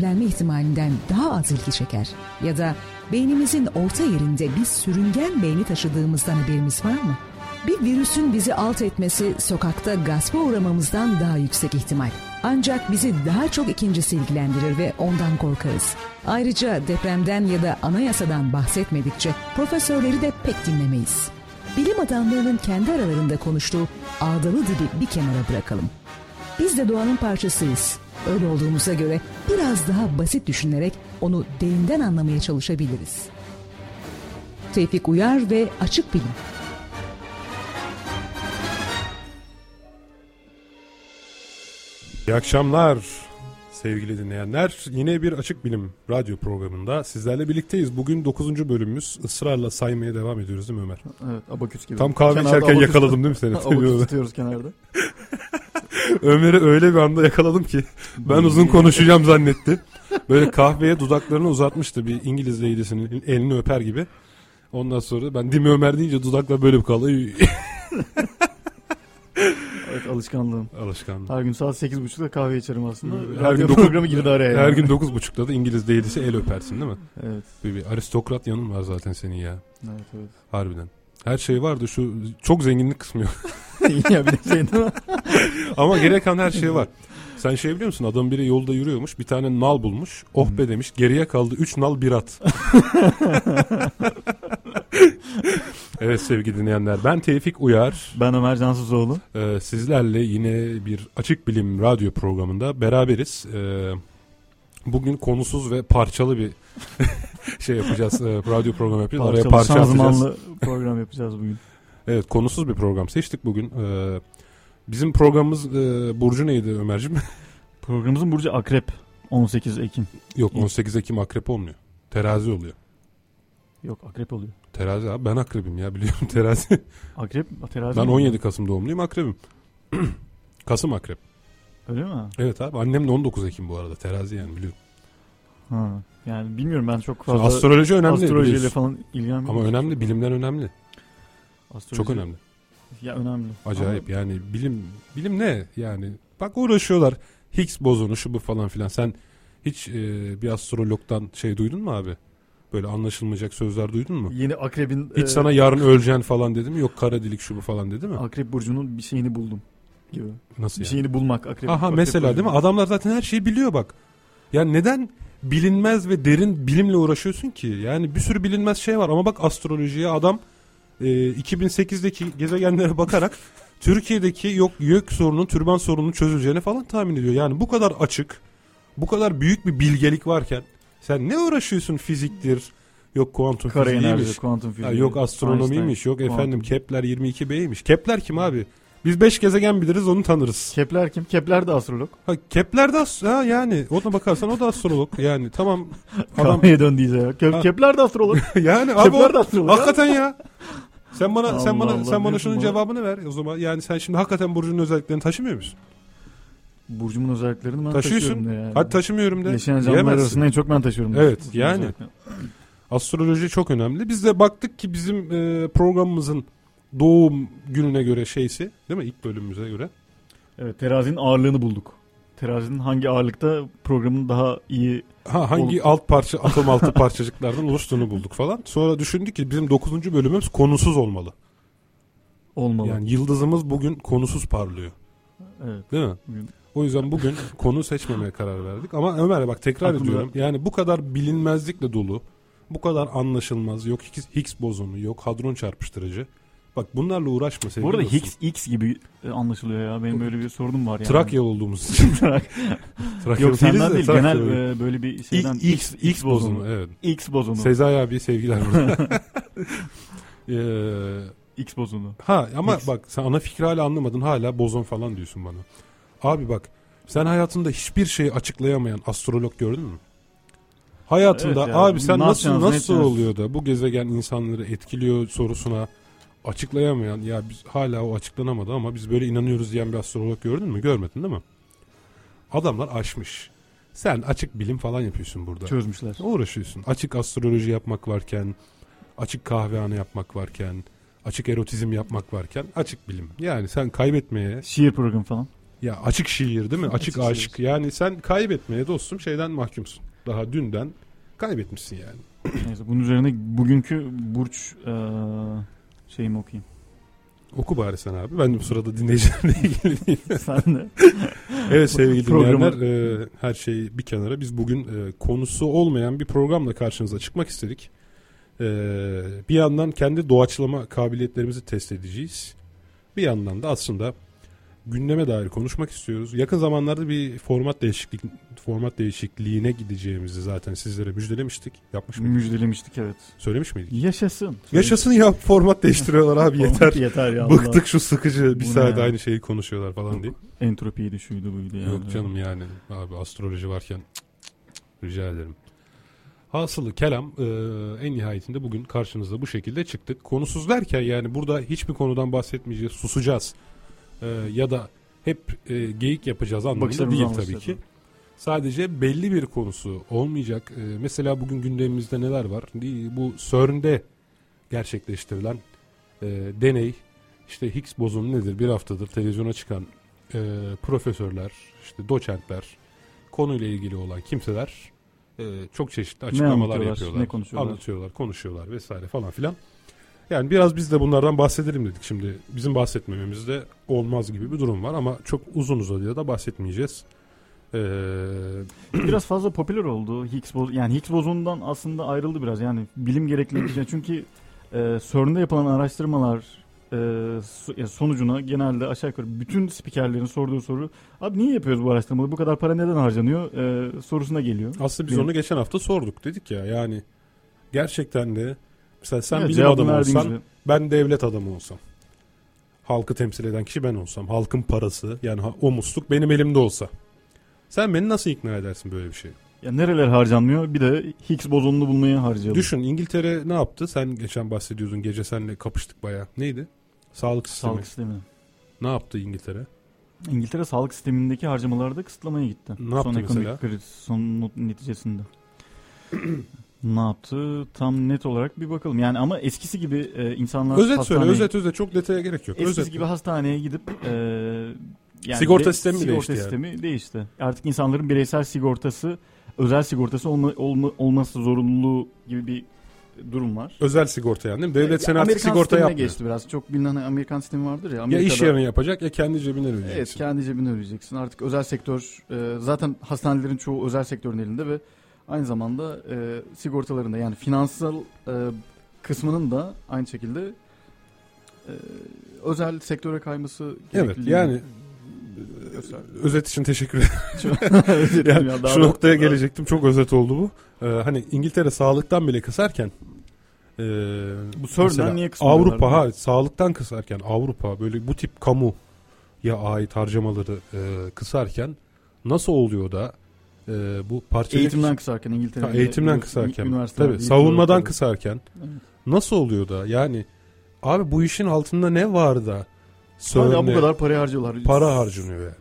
evlenme ihtimalinden daha az ilgi çeker? Ya da beynimizin orta yerinde bir sürüngen beyni taşıdığımızdan haberimiz var mı? Bir virüsün bizi alt etmesi sokakta gaspa uğramamızdan daha yüksek ihtimal. Ancak bizi daha çok ikincisi ilgilendirir ve ondan korkarız. Ayrıca depremden ya da anayasadan bahsetmedikçe profesörleri de pek dinlemeyiz. Bilim adamlarının kendi aralarında konuştuğu ağdalı dili bir kenara bırakalım. Biz de doğanın parçasıyız. Öyle olduğumuza göre biraz daha basit düşünerek onu derinden anlamaya çalışabiliriz. Tevfik Uyar ve Açık Bilim İyi akşamlar sevgili dinleyenler. Yine bir Açık Bilim radyo programında sizlerle birlikteyiz. Bugün 9. bölümümüz. ısrarla saymaya devam ediyoruz değil mi Ömer? Evet abaküs gibi. Tam kahve Kenarda içerken abaküs- yakaladım değil mi seni? abaküs tutuyoruz kenarda. Ömer'i öyle bir anda yakaladım ki ben uzun konuşacağım zannetti. Böyle kahveye dudaklarını uzatmıştı bir İngiliz leydisinin elini öper gibi. Ondan sonra ben Dimi Ömer deyince dudaklar böyle bir kalıyor. Evet alışkanlığım. Alışkanlık. Her gün saat 8.30'da kahve içerim aslında. Her Her gün dokuz- programı girdi araya. Her yani. gün 9.30'da da İngiliz leydisi el öpersin değil mi? Evet. Bir, bir aristokrat yanın var zaten senin ya. Evet evet. Harbiden. Her şey vardı şu çok zenginlik kısmı yok. ya bir de şey değil mi? Ama gereken her şey var. Sen şey biliyor musun adam biri yolda yürüyormuş bir tane nal bulmuş. Oh be demiş geriye kaldı 3 nal bir at. evet sevgili dinleyenler ben Tevfik Uyar. Ben Ömer Cansızoğlu. Ee, sizlerle yine bir açık bilim radyo programında beraberiz. Ee, bugün konusuz ve parçalı bir şey yapacağız. Ee, radyo programı yapacağız. Araya Parçalı, parça atacağız. program yapacağız bugün. Evet konusuz bir program seçtik bugün. Ee, bizim programımız e, Burcu neydi Ömerciğim? Programımızın burcu Akrep. 18 Ekim. Yok 18 Ekim akrep olmuyor. Terazi oluyor. Yok Akrep oluyor. Terazi abi ben akrebim ya biliyorum terazi. Akrep terazi ben mi? 17 Kasım doğumluyum akrebim. Kasım akrep. Öyle mi? Evet abi annem de 19 Ekim bu arada terazi yani biliyorum. Ha. Yani bilmiyorum ben çok Şimdi fazla astroloji önemli astrolojiyle biliyorsun. falan ilgilenmiyorum. Ama önemli bilimden önemli. Astroloji- Çok önemli. Ya önemli. Acayip yani bilim bilim ne yani bak uğraşıyorlar Higgs bozonu şu bu falan filan sen hiç e, bir astrologdan şey duydun mu abi? Böyle anlaşılmayacak sözler duydun mu? Yeni Akrep'in Hiç e, sana yarın öleceksin falan dedi mi? Yok kara delik şu bu falan dedi mi? Akrep burcunun bir şeyini buldum gibi. Nasıl Bir yani? şeyini bulmak akrep. Aha akrep mesela değil mi? Adamlar zaten her şeyi biliyor bak. Yani neden bilinmez ve derin bilimle uğraşıyorsun ki? Yani bir sürü bilinmez şey var ama bak astrolojiye adam e, 2008'deki gezegenlere bakarak Türkiye'deki yok YÖK sorunun, türban sorununun çözüleceğini falan tahmin ediyor. Yani bu kadar açık, bu kadar büyük bir bilgelik varken sen ne uğraşıyorsun fiziktir, yok kuantum Kara enerji, fiziğiymiş, kuantum ya fiziği. yok astronomiymiş, yok Einstein, efendim Kepler 22b'ymiş. Kepler kim abi? Biz 5 gezegen biliriz onu tanırız. Kepler kim? Kepler de astrolog. Ha, Kepler de as- ha yani ona bakarsan o da astrolog yani tamam adam Kahveye döndü iyice ya. Ke- Ha. Kepler de astrolog. yani abi Kepler o- de astrolog. hakikaten ya. Sen bana sen Allah bana Allah, sen bana diyorsun şunun bana. cevabını ver o zaman. Yani sen şimdi hakikaten burcunun özelliklerini taşımıyor musun? Burcumun özelliklerini ben Taşıyorsun. taşıyorum da yani. Hadi taşımıyorum de. Yaşayan canlılar Diyemezsin. arasında en çok ben taşıyorum. Evet, Burcumun yani. özelliklerini. Astroloji çok önemli. Biz de baktık ki bizim e, programımızın doğum gününe göre şeysi değil mi? İlk bölümümüze göre. Evet terazinin ağırlığını bulduk. Terazinin hangi ağırlıkta programın daha iyi Ha hangi alt parça atom altı parçacıklardan oluştuğunu bulduk falan. Sonra düşündük ki bizim 9. bölümümüz konusuz olmalı. olmalı. Yani yıldızımız bugün konusuz parlıyor. evet. Değil mi? Bugün O yüzden bugün konu seçmemeye karar verdik. Ama Ömer bak tekrar Aklımda- ediyorum. Yani bu kadar bilinmezlikle dolu, bu kadar anlaşılmaz, yok Higgs bozonu, yok hadron çarpıştırıcı. Bak bunlarla uğraşma sevgili Bu arada dostum. Higgs X gibi e, anlaşılıyor ya. Benim böyle bir sorunum var yani. Trakya olduğumuz için. Trak. Trakya Yok senden de değil. Genel e, böyle bir şeyden X, X, X bozonu. Evet. X bozonu. Sezai abi sevgiler burada. Ee, X bozonu. ha ama X. bak sen ana fikri hala anlamadın hala bozon falan diyorsun bana. Abi bak sen hayatında hiçbir şeyi açıklayamayan astrolog gördün mü? Hayatında Evet ya, abi sen nasıl nasıl edeceksiniz? oluyor da bu gezegen insanları etkiliyor sorusuna açıklayamayan ya biz hala o açıklanamadı ama biz böyle inanıyoruz diyen bir astrolog gördün mü? Görmedin değil mi? Adamlar aşmış. Sen açık bilim falan yapıyorsun burada. Çözmüşler. Uğraşıyorsun. Açık astroloji yapmak varken, açık kahvehane yapmak varken, açık erotizm yapmak varken açık bilim. Yani sen kaybetmeye Şiir programı falan. Ya açık şiir değil mi? Açık, Açık aşk. Yani sen kaybetmeye dostum şeyden mahkumsun. Daha dünden kaybetmişsin yani. Neyse bunun üzerine bugünkü burç eee şeyimi okuyayım. Oku bari sen abi. Ben de bu sırada dinleyicilerle ilgili değil. Sen de. Evet sevgili Programı- dinleyenler e, her şey bir kenara. Biz bugün e, konusu olmayan bir programla karşınıza çıkmak istedik. E, bir yandan kendi doğaçlama kabiliyetlerimizi test edeceğiz. Bir yandan da aslında gündeme dair konuşmak istiyoruz. Yakın zamanlarda bir format değişiklik format değişikliğine gideceğimizi zaten sizlere müjdelemiştik. Yapmış mıydık? Müjdelemiştik evet. Söylemiş miydik? Yaşasın. Yaşasın ya format değiştiriyorlar abi yeter. yeter ya. Allah. Bıktık şu sıkıcı bir Bu saat aynı şeyi konuşuyorlar falan diye. Entropiydi şuydu buydu yani. Yok canım yani abi astroloji varken cık cık cık, rica ederim. Hasılı kelam e, en nihayetinde bugün karşınızda bu şekilde çıktık. Konusuz derken yani burada hiçbir konudan bahsetmeyeceğiz, susacağız. E, ya da hep e, geyik yapacağız anlamında değil tabii ki. Sadece belli bir konusu olmayacak. E, mesela bugün gündemimizde neler var? Bu CERN'de gerçekleştirilen e, deney işte Higgs bozonu nedir? Bir haftadır televizyona çıkan e, profesörler, işte doçentler, konuyla ilgili olan kimseler e, çok çeşitli açıklamalar anlatıyorlar, yapıyorlar. ne konuşuyorlar? Anlatıyorlar, konuşuyorlar vesaire falan filan. Yani biraz biz de bunlardan bahsedelim dedik şimdi. Bizim bahsetmememizde olmaz gibi bir durum var ama çok uzun uzadıya da bahsetmeyeceğiz. Ee, Biraz fazla popüler oldu Higgs boz yani Higgs bozonundan aslında ayrıldı biraz yani bilim gerekli çünkü e, CERN'de yapılan araştırmalar e, sonucuna genelde aşağı yukarı bütün spikerlerin sorduğu soru abi niye yapıyoruz bu araştırmaları bu kadar para neden harcanıyor e, sorusuna geliyor. aslında biz Benim- onu geçen hafta sorduk dedik ya yani gerçekten de mesela sen Evet, bilim adamı olsan gibi. Ben devlet adamı olsam. Halkı temsil eden kişi ben olsam. Halkın parası yani o musluk benim elimde olsa. Sen beni nasıl ikna edersin böyle bir şey? Ya nereler harcanmıyor bir de Higgs bozonunu bulmaya harcayalım. Düşün İngiltere ne yaptı? Sen geçen bahsediyordun gece seninle kapıştık baya. Neydi? Sağlık sistemi. Sağlık sistemi. Ne yaptı İngiltere? İngiltere sağlık sistemindeki harcamalarda kısıtlamaya gitti. Ne yaptı son ekonomik mesela? kriz son neticesinde. ne yaptı? Tam net olarak bir bakalım. Yani ama eskisi gibi e, insanlar Özet söyle hastaneye- özet özet çok detaya gerek yok. Eskisi özet. gibi hastaneye gidip e, yani Sigorta de- sistemi mi sigorta değişti yani? sistemi değişti. Artık insanların bireysel sigortası, özel sigortası olma, olma- olması zorunluluğu gibi bir durum var. Özel sigorta yani değil mi? Devlet Ya seni artık sigorta yapmıyor. geçti biraz. Çok bilinen Amerikan sistemi vardır ya. Ya Amerika'da, iş yerini yapacak ya kendi cebinden ödeyeceksin. Evet kendi cebine ödeyeceksin. Artık özel sektör e, zaten hastanelerin çoğu özel sektörün elinde ve aynı zamanda e, sigortalarında yani finansal e, kısmının da aynı şekilde e, özel sektöre kayması Evet yani gösterdi. özet için teşekkür ederim. Yani ya, daha şu noktaya gelecektim. Çok özet oldu bu. Ee, hani İngiltere sağlıktan bile kısarken e, Bu mesela niye? Avrupa ha, sağlıktan kısarken Avrupa böyle bu tip kamu ya ait harcamaları e, kısarken nasıl oluyor da e, bu parça Eğitimden kısarken İngiltere'de. Ha, eğitimden kısarken tabii savunmadan olarak- kısarken Evet. nasıl oluyor da yani abi bu işin altında ne var da Hala CERN'e bu kadar para harcıyorlar. para harcanıyor yani.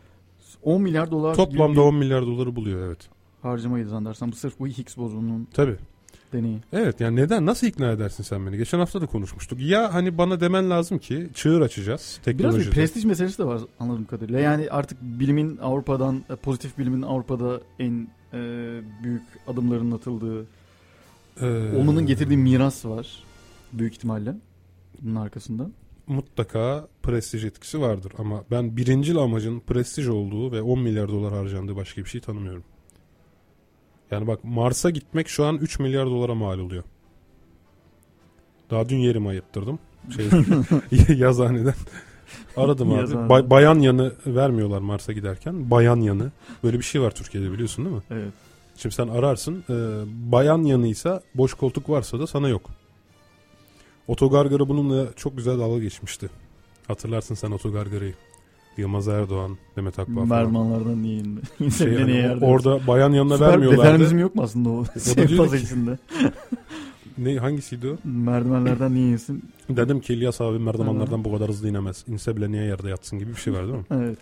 10 milyar dolar Toplamda bir 10 milyar doları buluyor evet. harcamaydı zannedersem. Bu sırf bu Higgs bozonunun Tabii. Deneyi. Evet yani neden nasıl ikna edersin sen beni? Geçen hafta da konuşmuştuk. Ya hani bana demen lazım ki çığır açacağız Biraz bir teknolojide. prestij meselesi de var anladığım kadarıyla. Yani artık bilimin Avrupa'dan, e, pozitif bilimin Avrupa'da en e, büyük adımların atıldığı, Ee, olmanın getirdiği miras var. Büyük ihtimalle bunun arkasında. mutlaka prestij etkisi vardır ama ben birincil amacın prestij olduğu ve 10 milyar dolar harcandığı başka bir şey tanımıyorum. Yani bak Mars'a gitmek şu an 3 milyar dolara mal oluyor. Daha dün yerimi ayıttırdım. Şey, yazıhaneden. Aradım abi. Bay- bayan yanı vermiyorlar Mars'a giderken. Bayan yanı. Böyle bir şey var Türkiye'de biliyorsun değil mi? Evet. Şimdi sen ararsın. e, bayan yanıysa boş koltuk varsa da sana yok. Otogargara bununla çok güzel dalga geçmişti. Hatırlarsın sen otogargarayı. Yılmaz Erdoğan, Demet Akbağ falan. Mermanlardan niye indi? Şey, neye yardım orada bayan yanına Süper vermiyorlardı. determinizm yok mu aslında o da şey fazla içinde? Ne, hangisiydi o? Merdivenlerden niye insin? Dedim ki İlyas abi merdivenlerden bu kadar hızlı inemez. İnse bile niye yerde yatsın gibi bir şey var değil mi? Evet.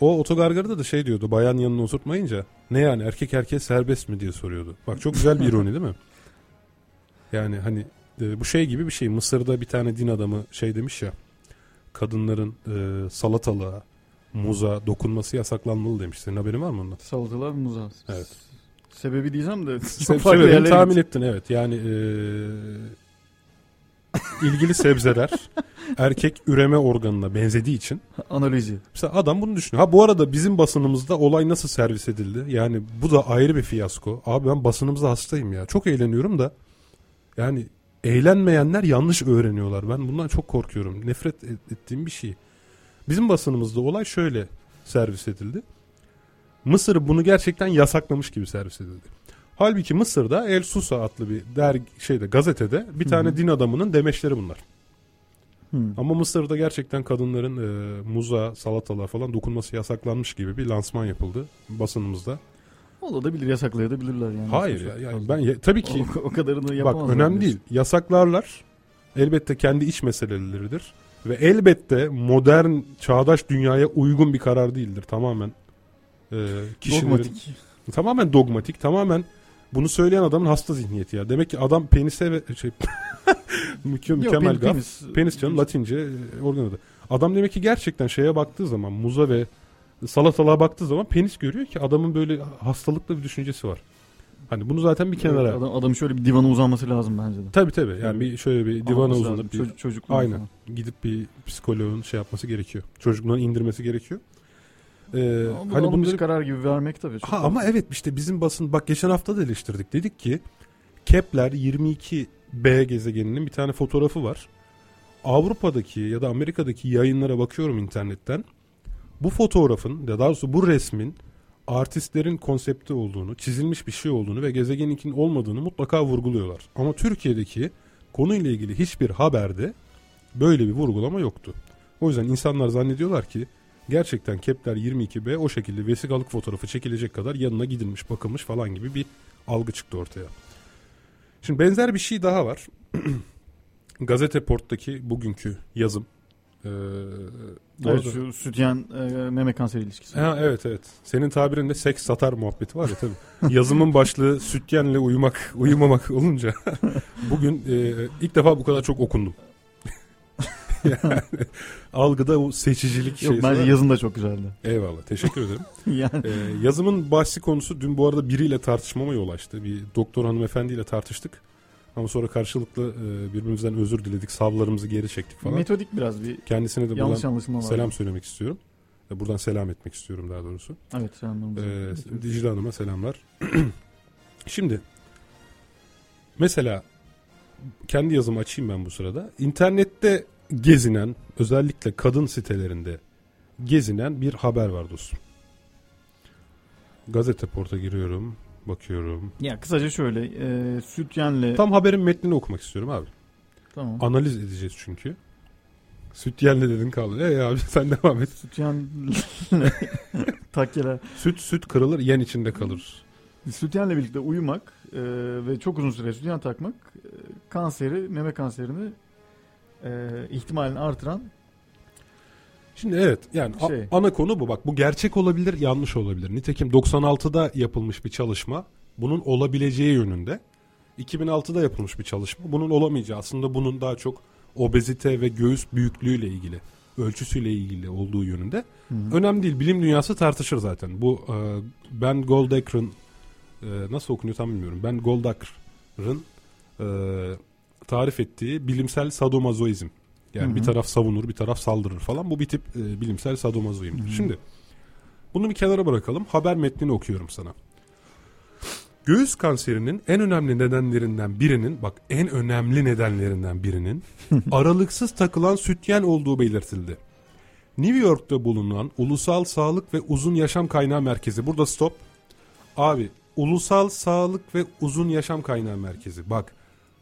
O otogargarada da şey diyordu. Bayan yanına oturtmayınca ne yani erkek erkeğe serbest mi diye soruyordu. Bak çok güzel bir ironi değil mi? Yani hani e, bu şey gibi bir şey. Mısır'da bir tane din adamı şey demiş ya. Kadınların e, salatalığa, muza dokunması yasaklanmalı demiş. Senin haberin var mı ondan? Salatalar muza. Evet. Sebebi diyeceğim de Se- sebebini tahmin ettin evet. Yani eee, ilgili sebzeler erkek üreme organına benzediği için Analoji. mesela adam bunu düşünüyor. Ha bu arada bizim basınımızda olay nasıl servis edildi? Yani bu da ayrı bir fiyasko. Abi ben basınımıza hastayım ya. Çok eğleniyorum da yani eğlenmeyenler yanlış öğreniyorlar. Ben bundan çok korkuyorum. Nefret et- ettiğim bir şey. Bizim basınımızda olay şöyle servis edildi. Mısır bunu gerçekten yasaklamış gibi servis edildi. Halbuki Mısır'da El Susa adlı bir dergi şeyde gazetede bir tane hı. din adamının demeçleri bunlar. Hı. Ama Mısır'da gerçekten kadınların e, muza, salatalar falan dokunması yasaklanmış gibi bir lansman yapıldı basınımızda. Olabilir yasaklayabilirler yani. Hayır ya, yani ben ye- tabii ki o, o kadarını bak yapamazlar. önemli diyorsun. değil. Yasaklarlar. Elbette kendi iç meseleleridir ve elbette modern çağdaş dünyaya uygun bir karar değildir. Tamamen e, kişilerin Dogmatik. tamamen dogmatik, tamamen bunu söyleyen adamın hasta zihniyeti ya. Demek ki adam penise ve şey mükemmel, Yok, mükemmel penis, gaf. penis. Penis canım Latince e, organ adı. Adam demek ki gerçekten şeye baktığı zaman muza ve salatalığa baktığı zaman penis görüyor ki adamın böyle hastalıklı bir düşüncesi var. Hani bunu zaten bir kenara. Evet, adam, adam şöyle bir divana uzanması lazım bence de. Tabii tabii. Yani bir şöyle bir divana Anlaması uzanıp bir, Çocuk, aynen falan. gidip bir psikoloğun şey yapması gerekiyor. Çocukluğunu indirmesi gerekiyor. Ee, Ama hani bunları karar gibi vermek tabii. çok Ha ama evet işte bizim basın bak geçen hafta da eleştirdik. Dedik ki Kepler 22b gezegeninin bir tane fotoğrafı var. Avrupa'daki ya da Amerika'daki yayınlara bakıyorum internetten. Bu fotoğrafın ya daha doğrusu bu resmin artistlerin konsepti olduğunu, çizilmiş bir şey olduğunu ve gezegeninkinin olmadığını mutlaka vurguluyorlar. Ama Türkiye'deki konuyla ilgili hiçbir haberde böyle bir vurgulama yoktu. O yüzden insanlar zannediyorlar ki gerçekten Kepler 22b o şekilde vesikalık fotoğrafı çekilecek kadar yanına gidilmiş, bakılmış falan gibi bir algı çıktı ortaya. Şimdi benzer bir şey daha var. Gazete Port'taki bugünkü yazım. Ee, Evet, şu sütyen e, meme kanseri ilişkisi. Ha, evet evet. Senin tabirinde seks satar muhabbeti var ya tabii. Yazımın başlığı sütyenle uyumak, uyumamak olunca bugün e, ilk defa bu kadar çok okundum. yani, algıda o seçicilik Yok şeysi bence var. yazın da çok güzeldi. Eyvallah teşekkür ederim. yani Ee, yazımın bahsi konusu dün bu arada biriyle tartışmama yol açtı. Bir doktor hanımefendiyle tartıştık. Ama sonra karşılıklı e, birbirimizden özür diledik. Savlarımızı geri çektik falan. metodik biraz bir Kendisine de yanlış buradan anlaşılma var. selam söylemek istiyorum. E, Buradan selam etmek istiyorum daha doğrusu. Evet selamlarımızı. İletiyoruz. Dicle Hanım'a selamlar. Şimdi mesela kendi yazımı açayım ben bu sırada. İnternette gezinen özellikle kadın sitelerinde gezinen bir haber var dostum. Gazete porta giriyorum. Bakıyorum. Ya kısaca şöyle e, sütyenle Tam haberin metnini okumak istiyorum abi. tamam. Analiz edeceğiz çünkü. Süt yenle dedin kaldı. E abi sen devam et. Sütyenle takkeler. Süt süt kırılır yen içinde kalır. Sütyenle birlikte uyumak e, ve çok uzun süre sütyen takmak e, kanseri, meme kanserini e, ihtimalini artıran Şimdi evet yani a- Şey. ana konu bu. Bak bu gerçek olabilir, yanlış olabilir. Nitekim 96'da yapılmış bir çalışma bunun olabileceği yönünde. 2006'da yapılmış bir çalışma. Bunun olamayacağı aslında bunun daha çok obezite ve göğüs büyüklüğüyle ilgili, ölçüsüyle ilgili olduğu yönünde. Önemli değil. Bilim dünyası tartışır zaten. Bu e, Ben Goldacre'ın e, nasıl okunuyor tam bilmiyorum. Ben Goldacre'ın e, tarif ettiği bilimsel sadomazoizm. Yani Hı hı. bir taraf savunur, bir taraf saldırır falan. Bu bir tip e, bilimsel hı. Şimdi bunu bir kenara bırakalım. Haber metnini okuyorum sana. Göğüs kanserinin en önemli nedenlerinden birinin, bak en önemli nedenlerinden birinin aralıksız takılan sütyen olduğu belirtildi. New York'ta bulunan Ulusal Sağlık ve Uzun Yaşam Kaynağı Merkezi. Burada stop. Abi Ulusal Sağlık ve Uzun Yaşam Kaynağı Merkezi. Bak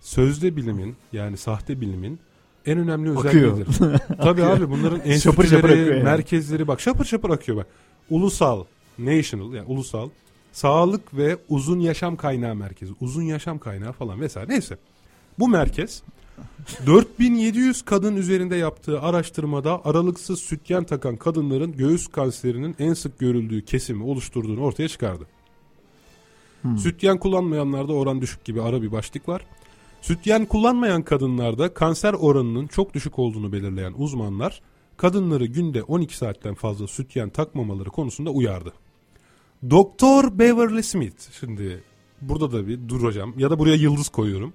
sözde bilimin yani sahte bilimin en önemli özelliğidir. Tabii abi bunların Şapır enstitüleri, şapır yani. merkezleri bak şapır şapır akıyor bak. Ulusal, national yani ulusal sağlık ve uzun yaşam kaynağı merkezi. Uzun yaşam kaynağı falan vesaire. Neyse. Bu merkez 4700 kadın üzerinde yaptığı araştırmada aralıksız sütyen takan kadınların göğüs kanserinin en sık görüldüğü kesimi oluşturduğunu ortaya çıkardı. Hmm. Sütyen kullanmayanlarda oran düşük gibi ara bir başlık var. Sütyen kullanmayan kadınlarda kanser oranının çok düşük olduğunu belirleyen uzmanlar kadınları günde 12 saatten fazla sütyen takmamaları konusunda uyardı. Doktor Beverly Smith şimdi burada da bir duracağım ya da buraya yıldız koyuyorum.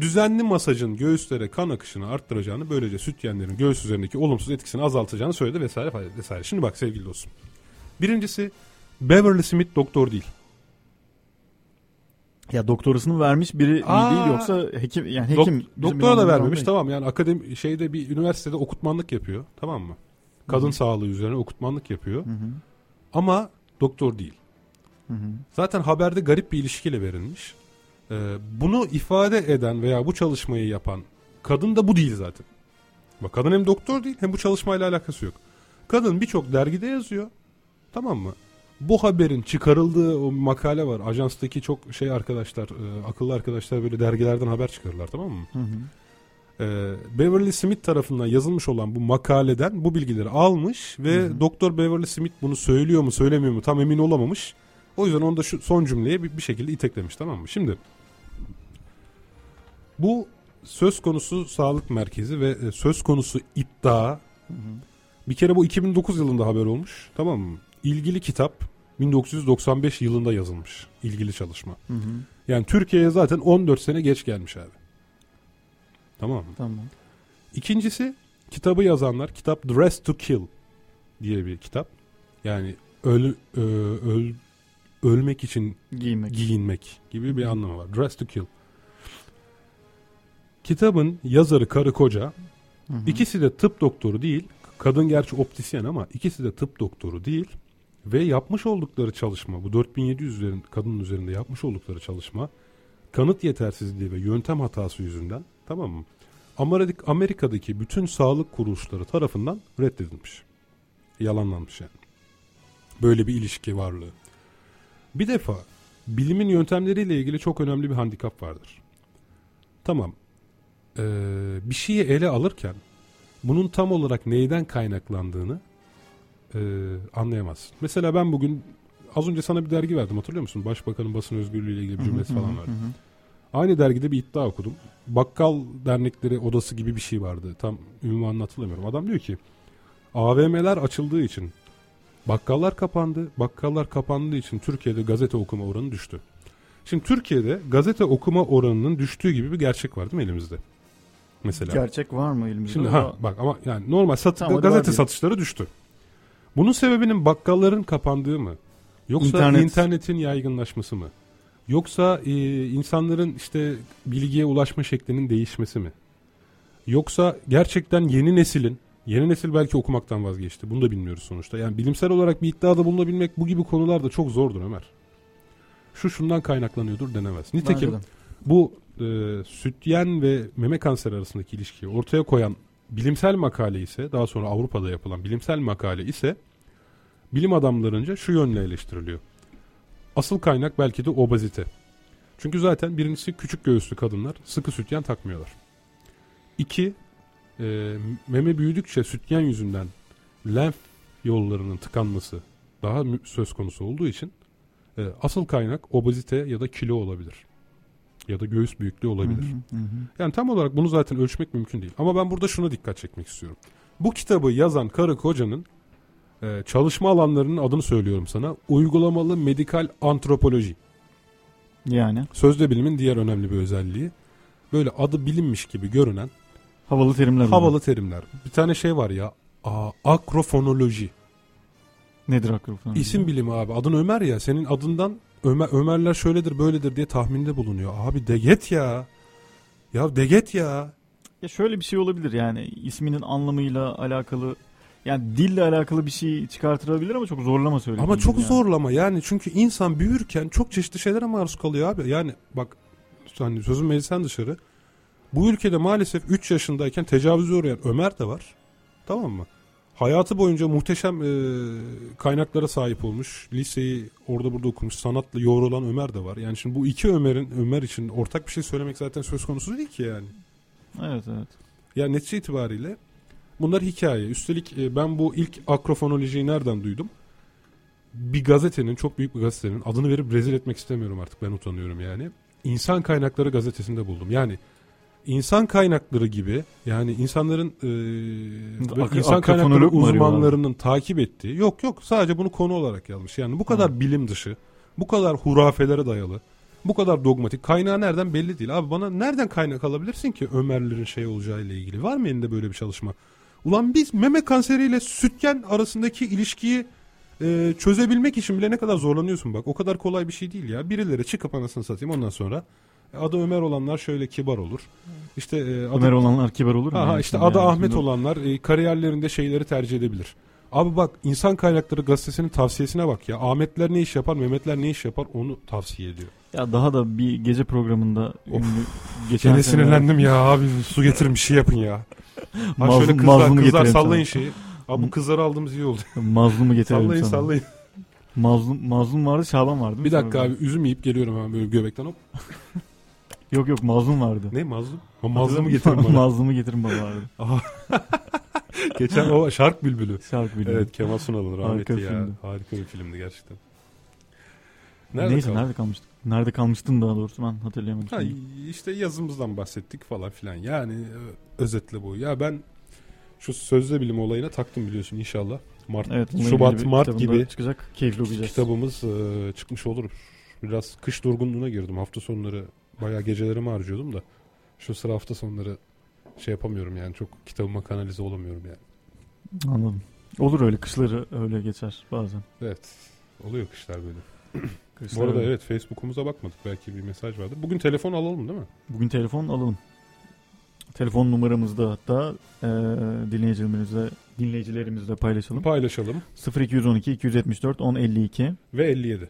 Düzenli masajın göğüslere kan akışını arttıracağını böylece sütyenlerin göğüs üzerindeki olumsuz etkisini azaltacağını söyledi vesaire vesaire. Şimdi bak sevgili dostum. Birincisi Beverly Smith doktor değil. Ya doktorasını vermiş biri Aa, değil yoksa hekim yani Dok- hekim. bizim doktora da vermemiş değil. tamam yani akademi şeyde bir üniversitede okutmanlık yapıyor tamam mı? Kadın Hı hı. sağlığı üzerine okutmanlık yapıyor Hı hı. ama doktor değil. Hı hı. Zaten haberde garip bir ilişkiyle verilmiş. Ee, bunu ifade eden veya bu çalışmayı yapan kadın da bu değil zaten. Bak kadın hem doktor değil hem bu çalışmayla alakası yok. Kadın birçok dergide yazıyor. Tamam mı? Bu haberin çıkarıldığı o makale var. Ajanstaki çok şey arkadaşlar, e, akıllı arkadaşlar böyle dergilerden haber çıkarırlar tamam mı? Hı hı. Ee, Beverly Smith tarafından yazılmış olan bu makaleden bu bilgileri almış ve hı. Doktor Beverly Smith bunu söylüyor mu söylemiyor mu tam emin olamamış. O yüzden onu da şu son cümleye bir, bir şekilde iteklemiş tamam mı? Şimdi bu söz konusu sağlık merkezi ve e, söz konusu iddia Hı hı. bir kere bu 2009 yılında haber olmuş tamam mı? İlgili kitap 1995 yılında yazılmış ilgili çalışma. Hı hı. Yani Türkiye'ye zaten 14 sene geç gelmiş abi. Tamam mı? Tamam. İkincisi kitabı yazanlar kitap Dress to Kill diye bir kitap. Yani öl, ö, öl ölmek için Giyinmek. giyinmek gibi bir anlamı var. Dress to Kill. Kitabın yazarı karı koca Hı hı. ikisi de tıp doktoru değil. Kadın gerçi optisyen ama ikisi de tıp doktoru değil. Ve yapmış oldukları çalışma bu 4700 üzerin, kadının üzerinde yapmış oldukları çalışma kanıt yetersizliği ve yöntem hatası yüzünden tamam mı? Amerik, Amerika'daki bütün sağlık kuruluşları tarafından reddedilmiş. Yalanlanmış yani. Böyle bir ilişki varlığı. Bir defa bilimin yöntemleriyle ilgili çok önemli bir handikap vardır. Tamam. Ee, bir şeyi ele alırken bunun tam olarak neyden kaynaklandığını e, anlayamazsın. Mesela ben bugün az önce sana bir dergi verdim hatırlıyor musun? Başbakanın basın özgürlüğü ile ilgili bir cümlesi falan hı hı. Aynı dergide bir iddia okudum. Bakkal dernekleri odası gibi bir şey vardı. Tam ünvanını hatırlamıyorum. Adam diyor ki AVM'ler açıldığı için bakkallar kapandı. Bakkallar kapandığı için Türkiye'de gazete okuma oranı düştü. Şimdi Türkiye'de gazete okuma oranının düştüğü gibi bir gerçek var değil mi elimizde? Mesela. Gerçek var mı elimizde? Şimdi ha bak ama yani normal sat Tamam, gazete satışları düştü. Bunun sebebinin bakkalların kapandığı mı? Yoksa İnternet. internetin yaygınlaşması mı? Yoksa e, insanların işte bilgiye ulaşma şeklinin değişmesi mi? Yoksa gerçekten yeni neslin yeni nesil belki okumaktan vazgeçti. Bunu da bilmiyoruz sonuçta. Yani bilimsel olarak bir iddiada bulunabilmek bu gibi konularda çok zordur Ömer. Şu şundan kaynaklanıyordur denemez. Nitekim Bence de. bu e, sütyen ve meme kanseri arasındaki ilişkiyi ortaya koyan bilimsel makale ise daha sonra Avrupa'da yapılan bilimsel makale ise bilim adamlarınca şu yönle eleştiriliyor. Asıl kaynak belki de obezite. Çünkü zaten birincisi küçük göğüslü kadınlar sıkı sütyen takmıyorlar. İki, e, meme büyüdükçe sütyen yüzünden lenf yollarının tıkanması daha söz konusu olduğu için e, asıl kaynak obezite ya da kilo olabilir. Ya da göğüs büyüklüğü olabilir. Hı hı, hı. Yani tam olarak bunu zaten ölçmek mümkün değil. Ama ben burada şuna dikkat çekmek istiyorum. Bu kitabı yazan karı kocanın e, çalışma alanlarının adını söylüyorum sana. Uygulamalı medikal antropoloji. Yani Sözde bilimin diğer önemli bir özelliği. Böyle adı bilinmiş gibi görünen havalı terimler. havalı terimler. Bir tane şey var ya. A, akrofonoloji. Nedir akrofon? İsim bilimi abi. Adın Ömer ya. Senin adından Ömer, Ömerler şöyledir böyledir diye tahminde bulunuyor. Abi deget ya. Ya deget ya. Ya şöyle bir şey olabilir yani isminin anlamıyla alakalı yani dille alakalı bir şey çıkartılabilir ama çok zorlama söylediğin Ama çok yani. zorlama yani çünkü insan büyürken çok çeşitli şeylere maruz kalıyor abi. Yani bak hani sözün meclisten dışarı. Bu ülkede maalesef 3 yaşındayken tecavüze uğrayan Ömer de var. Tamam mı? Hayatı boyunca muhteşem e, kaynaklara sahip olmuş. Liseyi orada burada okumuş. Sanatla yoğrulan Ömer de var. Yani şimdi bu iki Ömer'in Ömer için ortak bir şey söylemek zaten söz konusu değil ki yani. Evet evet. Yani netice itibariyle bunlar hikaye. Üstelik e, ben bu ilk akrofonolojiyi nereden duydum? Bir gazetenin, çok büyük bir gazetenin adını verip rezil etmek istemiyorum artık ben utanıyorum yani. İnsan Kaynakları gazetesinde buldum. Yani insan kaynakları gibi yani insanların e, Ak- insan ak- kaynakları uzmanlarının takip ettiği yok yok sadece bunu konu olarak yazmış. Yani bu kadar Ha. bilim dışı, bu kadar hurafelere dayalı, bu kadar dogmatik kaynağı nereden belli değil. Abi bana nereden kaynak alabilirsin ki Ömerlerin şey olacağıyla ilgili? Var mı elinde böyle bir çalışma? Ulan biz meme kanseriyle sütyen arasındaki ilişkiyi e, çözebilmek için bile ne kadar zorlanıyorsun bak. O kadar kolay bir şey değil ya. Birileri çıkıp anasını satayım ondan sonra adı Ömer olanlar şöyle kibar olur. İşte e, adı, Ömer olanlar kibar olur mu? Aha, yani işte adı yani? Ahmet Şimdi- olanlar e, kariyerlerinde şeyleri tercih edebilir. Abi bak insan kaynakları gazetesinin tavsiyesine bak ya. Ahmetler ne iş yapar, Mehmetler ne iş yapar onu tavsiye ediyor. Ya daha da bir gece programında ünlü geçen Gene sinirlendim ya abi su getirin bir şey yapın ya. Ha Mazlum- şöyle kızlar, kızlar sallayın sana. şeyi. Abi bu kızları aldığımız iyi oldu. Mazlumu getirelim sallayın sana. sallayın. Mazlum, mazlum vardı Şaban vardı. Bir dakika abi üzüm yiyip geliyorum hemen böyle göbekten hop. Yok yok mazlum vardı. Ne mazlum? Ha, mazlumu getirin bana. mazlumu getirin bana vardı. Geçen o şark bülbülü. Şarkı biliyorum. Evet Kemal Sunal'ın rahmetli Harika bir ya. filmdi. Harika bir filmdi gerçekten. Nerede Neyse kaldık? nerede kalmıştık? Nerede kalmıştın daha doğrusu ben hatırlayamadım. Ha, şimdi. işte yazımızdan bahsettik falan filan. Yani e, özetle bu. Ya ben şu sözde bilim olayına taktım biliyorsun inşallah. Mart, Evet, Şubat, Mart gibi çıkacak. Keyifli okuyacağız. kitabımız e, çıkmış olur. Biraz kış durgunluğuna girdim. Hafta sonları bayağı gecelerimi harcıyordum da. Şu sıra hafta sonları şey yapamıyorum yani çok kitabıma kanalize olamıyorum yani. Anladım. Olur öyle kışları öyle geçer bazen. Evet. Oluyor kışlar böyle. Bu Kışlar arada öyle. evet Facebook'umuza bakmadık. Belki bir mesaj vardır. Bugün telefon alalım değil mi? Bugün telefon alalım. Telefon numaramızda hatta e, dinleyicilerimizle dinleyicilerimizle paylaşalım. Paylaşalım. 0212 274 1052. Ve 57.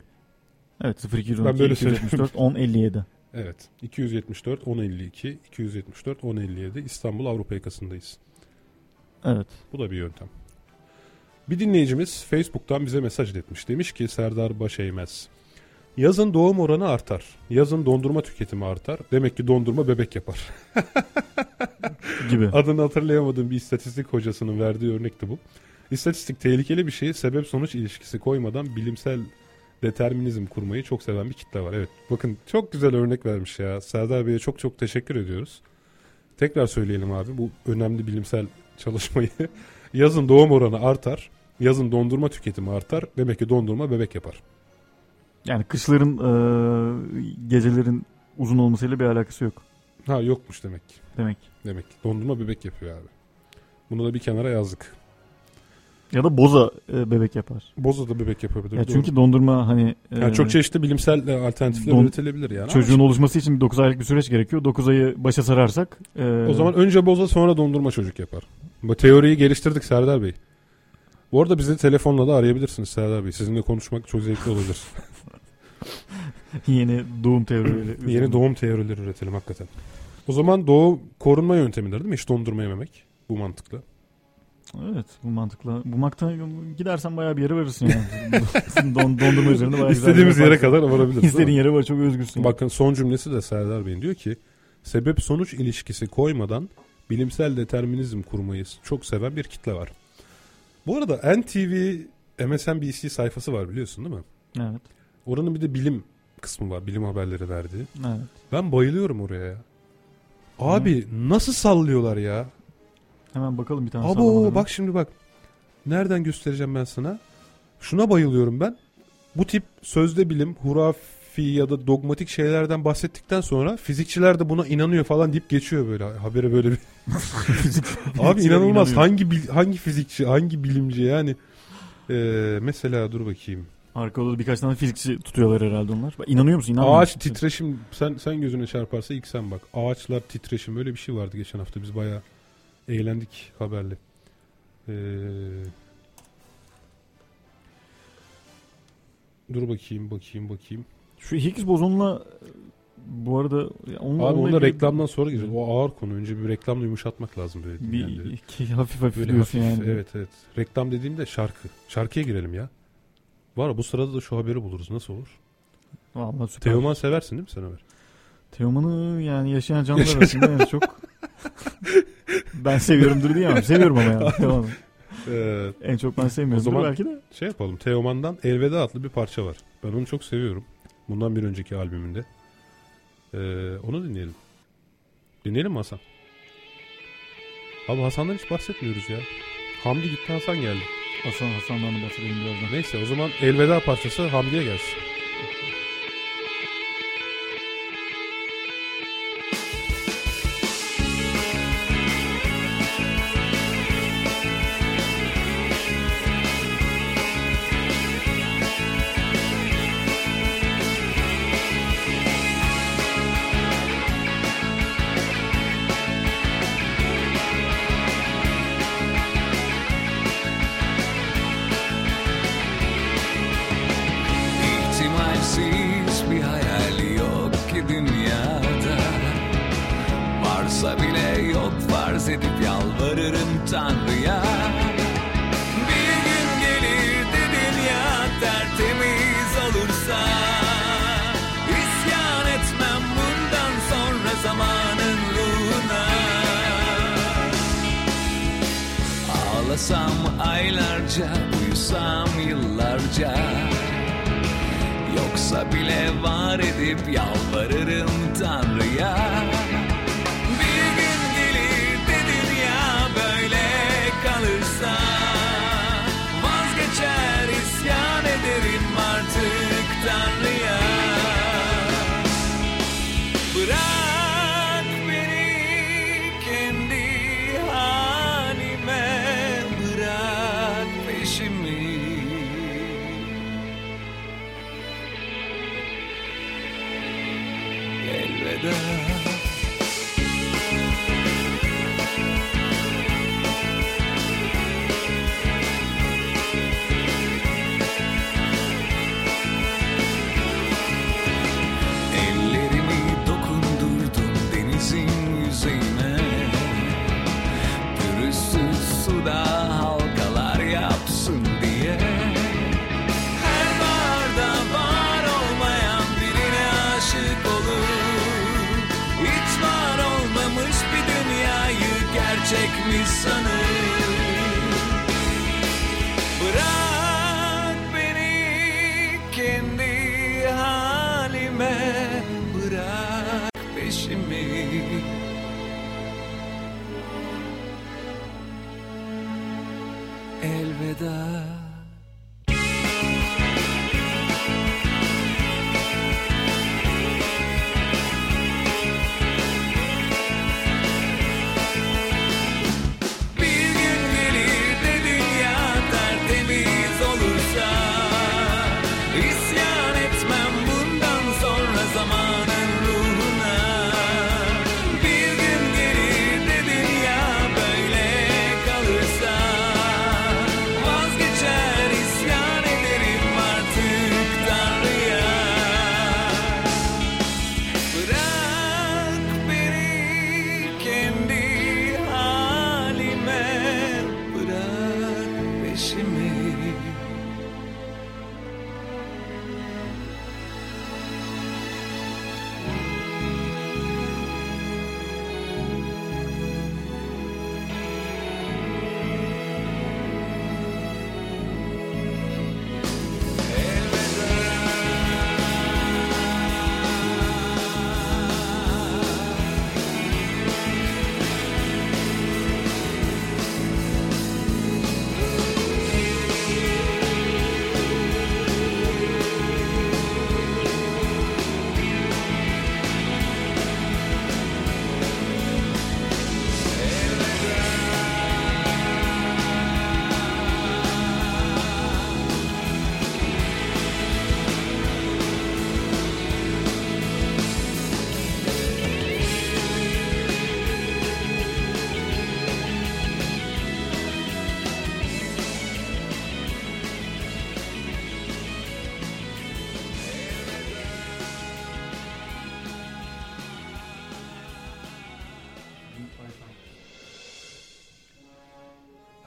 Evet 0212 Ben böyle 274 1057. Evet. 274 1052 274 1057 İstanbul Avrupa yakasındayız. Evet. Bu da bir yöntem. Bir dinleyicimiz Facebook'tan bize mesaj iletmiş. Demiş ki Serdar Başeymez. Yazın doğum oranı artar. Yazın dondurma tüketimi artar. Demek ki dondurma bebek yapar. Gibi. Adını hatırlayamadığım bir istatistik hocasının verdiği örnekti bu. İstatistik tehlikeli bir şey. Sebep sonuç ilişkisi koymadan bilimsel determinizm kurmayı çok seven bir kitle var. Evet bakın çok güzel örnek vermiş ya. Serdar Bey'e çok çok teşekkür ediyoruz. Tekrar söyleyelim abi bu önemli bilimsel çalışmayı. Yazın doğum oranı artar. Yazın dondurma tüketimi artar. Demek ki dondurma bebek yapar. Yani kışların e, gecelerin uzun olmasıyla bir alakası yok Ha yokmuş demek ki. demek. Demek dondurma bebek yapıyor abi. Bunu da bir kenara yazdık. Ya da boza e, bebek yapar. Boza da bebek yapabilir. Ya doğru. çünkü dondurma hani e, Yani çok çeşitli bilimsel e, alternatifler Don- üretilebilir yani. çocuğun oluşması için 9 aylık bir süreç gerekiyor. 9 ayı başa sararsak e, o zaman önce boza sonra dondurma çocuk yapar. Bu teoriyi geliştirdik Serdar Bey. Bu arada bizi telefonla da arayabilirsiniz Serdar Bey. Sizinle konuşmak çok zevkli olabilir. yeni doğum teorileri. Yeni doğum teorileri üretelim hakikaten. O zaman doğum korunma yöntemidir değil mi? Hiç dondurma yememek. Bu mantıkla. Evet bu mantıkla. Bu makta gidersen bayağı bir yere varırsın yani. Don, dondurma üzerinde bayağı İstediğimiz yere yaparsın. kadar varabiliriz. İstediğin yere var çok özgürsün. Bakın son cümlesi de Serdar Bey'in diyor ki sebep sonuç ilişkisi koymadan bilimsel determinizm kurmayı çok seven bir kitle var. Bu arada NTV MSNBC sayfası var biliyorsun değil mi? Evet. Oranın bir de bilim kısmı var. Bilim haberleri verdiği. Evet. Ben bayılıyorum oraya ya. Abi nasıl sallıyorlar ya? Hemen bakalım bir tane Abo bak şimdi bak. Nereden göstereceğim ben sana? Şuna bayılıyorum ben. Bu tip sözde bilim, hurafi ya da dogmatik şeylerden bahsettikten sonra fizikçiler de buna inanıyor falan deyip geçiyor böyle habere böyle bir. Abi inanılmaz. inanıyor. Hangi bil- hangi fizikçi, hangi bilimci yani Ee, mesela dur bakayım. Arka odada birkaç tane fizikçi tutuyorlar herhalde onlar. Bak, İnanıyor musun? İnanmıyor Ağaç musun? titreşim sen sen gözüne çarparsa ilk sen bak. Ağaçlar titreşim öyle bir şey vardı geçen hafta. Biz bayağı eğlendik haberle. Ee, dur bakayım bakayım bakayım. Şu Higgs bozonla bu arada ya onunla, Abi onunla reklamdan sonra gireceğiz. O ağır konu. Önce bir reklamla yumuşatmak lazım böyle bir ki hafif hafif Böyle diyorsun hafif, yani. Evet evet. Reklam dediğimde şarkı. Şarkıya girelim ya. Var bu sırada da şu haberi buluruz. Nasıl olur? Vallahi süper. Teoman seversin değil mi sen Ömer? Teoman'ı yani yaşayan canlılar arasında yani çok ben seviyorumdur diyemem. Seviyorum ama yani Teoman'ı. Ee, En çok ben sevmiyorum. O zaman- belki de. şey yapalım. Teoman'dan Elveda adlı bir parça var. Ben onu çok seviyorum. Bundan bir önceki albümünde. Ee, onu dinleyelim. Dinleyelim mi Hasan? Abi Hasan'dan hiç bahsetmiyoruz ya. Hamdi gitti Hasan geldi. Hasan Hasan'dan bahsedelim birazdan. Neyse o zaman elveda parçası Hamdi'ye gelsin. Yalvarırım Tanrı'ya. Bir gün gelir de dünya tertemiz olursa. İsyan etmem bundan sonra zamanın ruhuna. Ağlasam aylarca, uyusam yıllarca. Yoksa bile var edip yalvarırım Tanrı'ya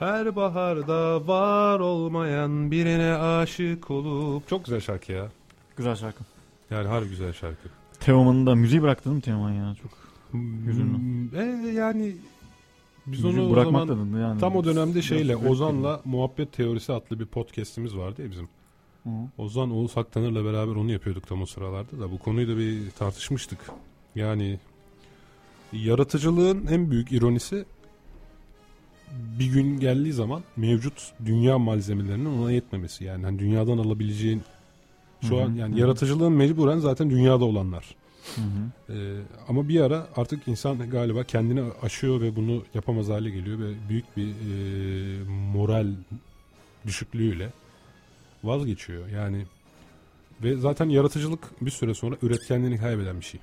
Her baharda var olmayan birine aşık olup. Çok güzel şarkı ya. Güzel şarkı. Yani harbi güzel şarkı. Teoman'ın da müziği bıraktı değil mi Teoman ya? Çok Hüzünlü. Hmm, E, yani biz müziği onu o bırakmak zaman da yani. tam o dönemde şeyle Ozan'la Muhabbet Teorisi adlı bir podcast'imiz vardı ya bizim. Hı. Ozan Oğuz Haktanır'la beraber onu yapıyorduk tam o sıralarda da bu konuyu da bir tartışmıştık. Yani Yaratıcılığın en büyük ironisi bir gün geldiği zaman mevcut dünya malzemelerinin ona yetmemesi. Yani hani dünyadan alabileceğin şu an yani yaratıcılığın mecburen zaten dünyada olanlar. Hı hı. Ee, ama bir ara artık insan galiba kendini aşıyor ve bunu yapamaz hale geliyor ve büyük bir e, moral düşüklüğüyle vazgeçiyor. Yani ve zaten yaratıcılık bir süre sonra üretkenliğini kaybeden bir şey.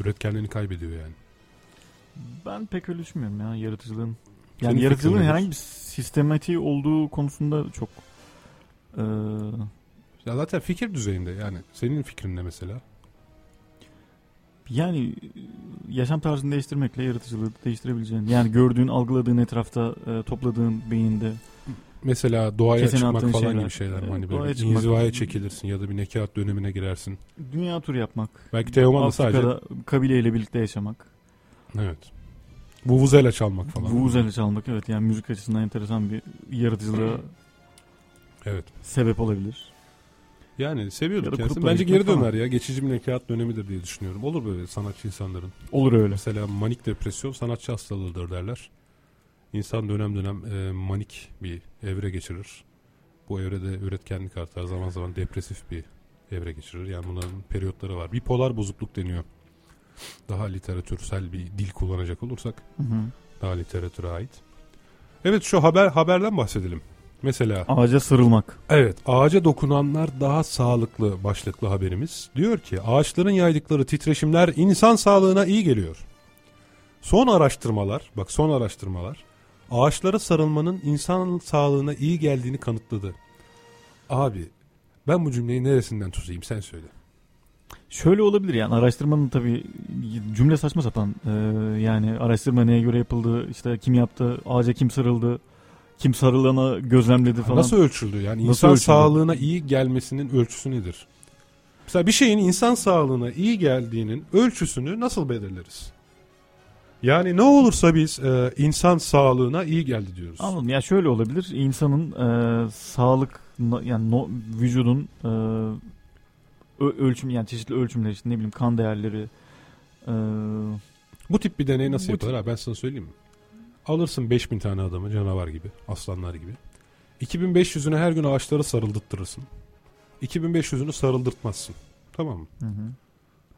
Üretkenliğini kaybediyor yani. Ben pek öyle düşünmüyorum ya yaratıcılığın. Senin Yani yaratıcılığın fikrin nedir? herhangi bir sistematiği olduğu konusunda çok eee, Ya zaten fikir düzeyinde yani. Senin fikrin ne mesela? yani yaşam tarzını değiştirmekle yaratıcılığı değiştirebileceğin. Yani gördüğün, algıladığın etrafta e, topladığın beyinde Mesela doğaya çıkmak falan şeyler. gibi şeyler mi? Hani böyle doğaya çıkmak. inzivaya çekilirsin ya da bir nekat dönemine girersin. dünya turu yapmak. Belki Teoman da sadece Afrika'da kabileyle birlikte yaşamak. Evet. Vuvuzela çalmak falan. Vuvuzela çalmak evet yani müzik açısından enteresan bir yaratıcılığa Evet. sebep olabilir. Yani seviyorduk Ya kendisini. Bence geri falan. döner ya. Geçici bir nekat dönemidir diye düşünüyorum. Olur böyle sanatçı insanların. Olur öyle. Mesela manik depresyon sanatçı hastalığıdır derler. İnsan dönem dönem e, manik bir evre geçirir. Bu evrede üretkenlik artar. Zaman zaman depresif bir evre geçirir. Yani bunların periyotları var. Bipolar bozukluk deniyor. Daha literatürsel bir dil kullanacak olursak Hı hı. daha literatüre ait. Evet şu haber haberden bahsedelim. Mesela Ağaca sarılmak. Evet, ağaca dokunanlar daha sağlıklı başlıklı haberimiz. Diyor ki ağaçların yaydıkları titreşimler insan sağlığına iyi geliyor. Son araştırmalar, bak son araştırmalar ağaçlara sarılmanın insan sağlığına iyi geldiğini kanıtladı. Abi ben bu cümleyi neresinden tutayım sen söyle. Şöyle olabilir yani araştırmanın tabii cümle saçma sapan. Ee, yani araştırma neye göre yapıldı, işte kim yaptı, ağaca kim sarıldı, kim sarılana gözlemledi falan. Nasıl ölçüldü? Yani Nasıl insan ölçüldü? sağlığına iyi gelmesinin ölçüsü nedir? Mesela bir şeyin insan sağlığına iyi geldiğinin ölçüsünü nasıl belirleriz? Yani ne olursa biz e, insan sağlığına iyi geldi diyoruz. Anladım. Ya şöyle olabilir. İnsanın e, sağlık yani no, vücudun e, ölçüm yani çeşitli ölçümler işte ne bileyim kan değerleri e, Bu tip bir deney nasıl yapılır? Ha, ben sana söyleyeyim mi? Alırsın 5000 tane adamı canavar gibi, aslanlar gibi. 2500'üne her gün ağaçlara sarıldırtırsın. 2500'ünü sarıldırtmazsın. Tamam mı? hı hı.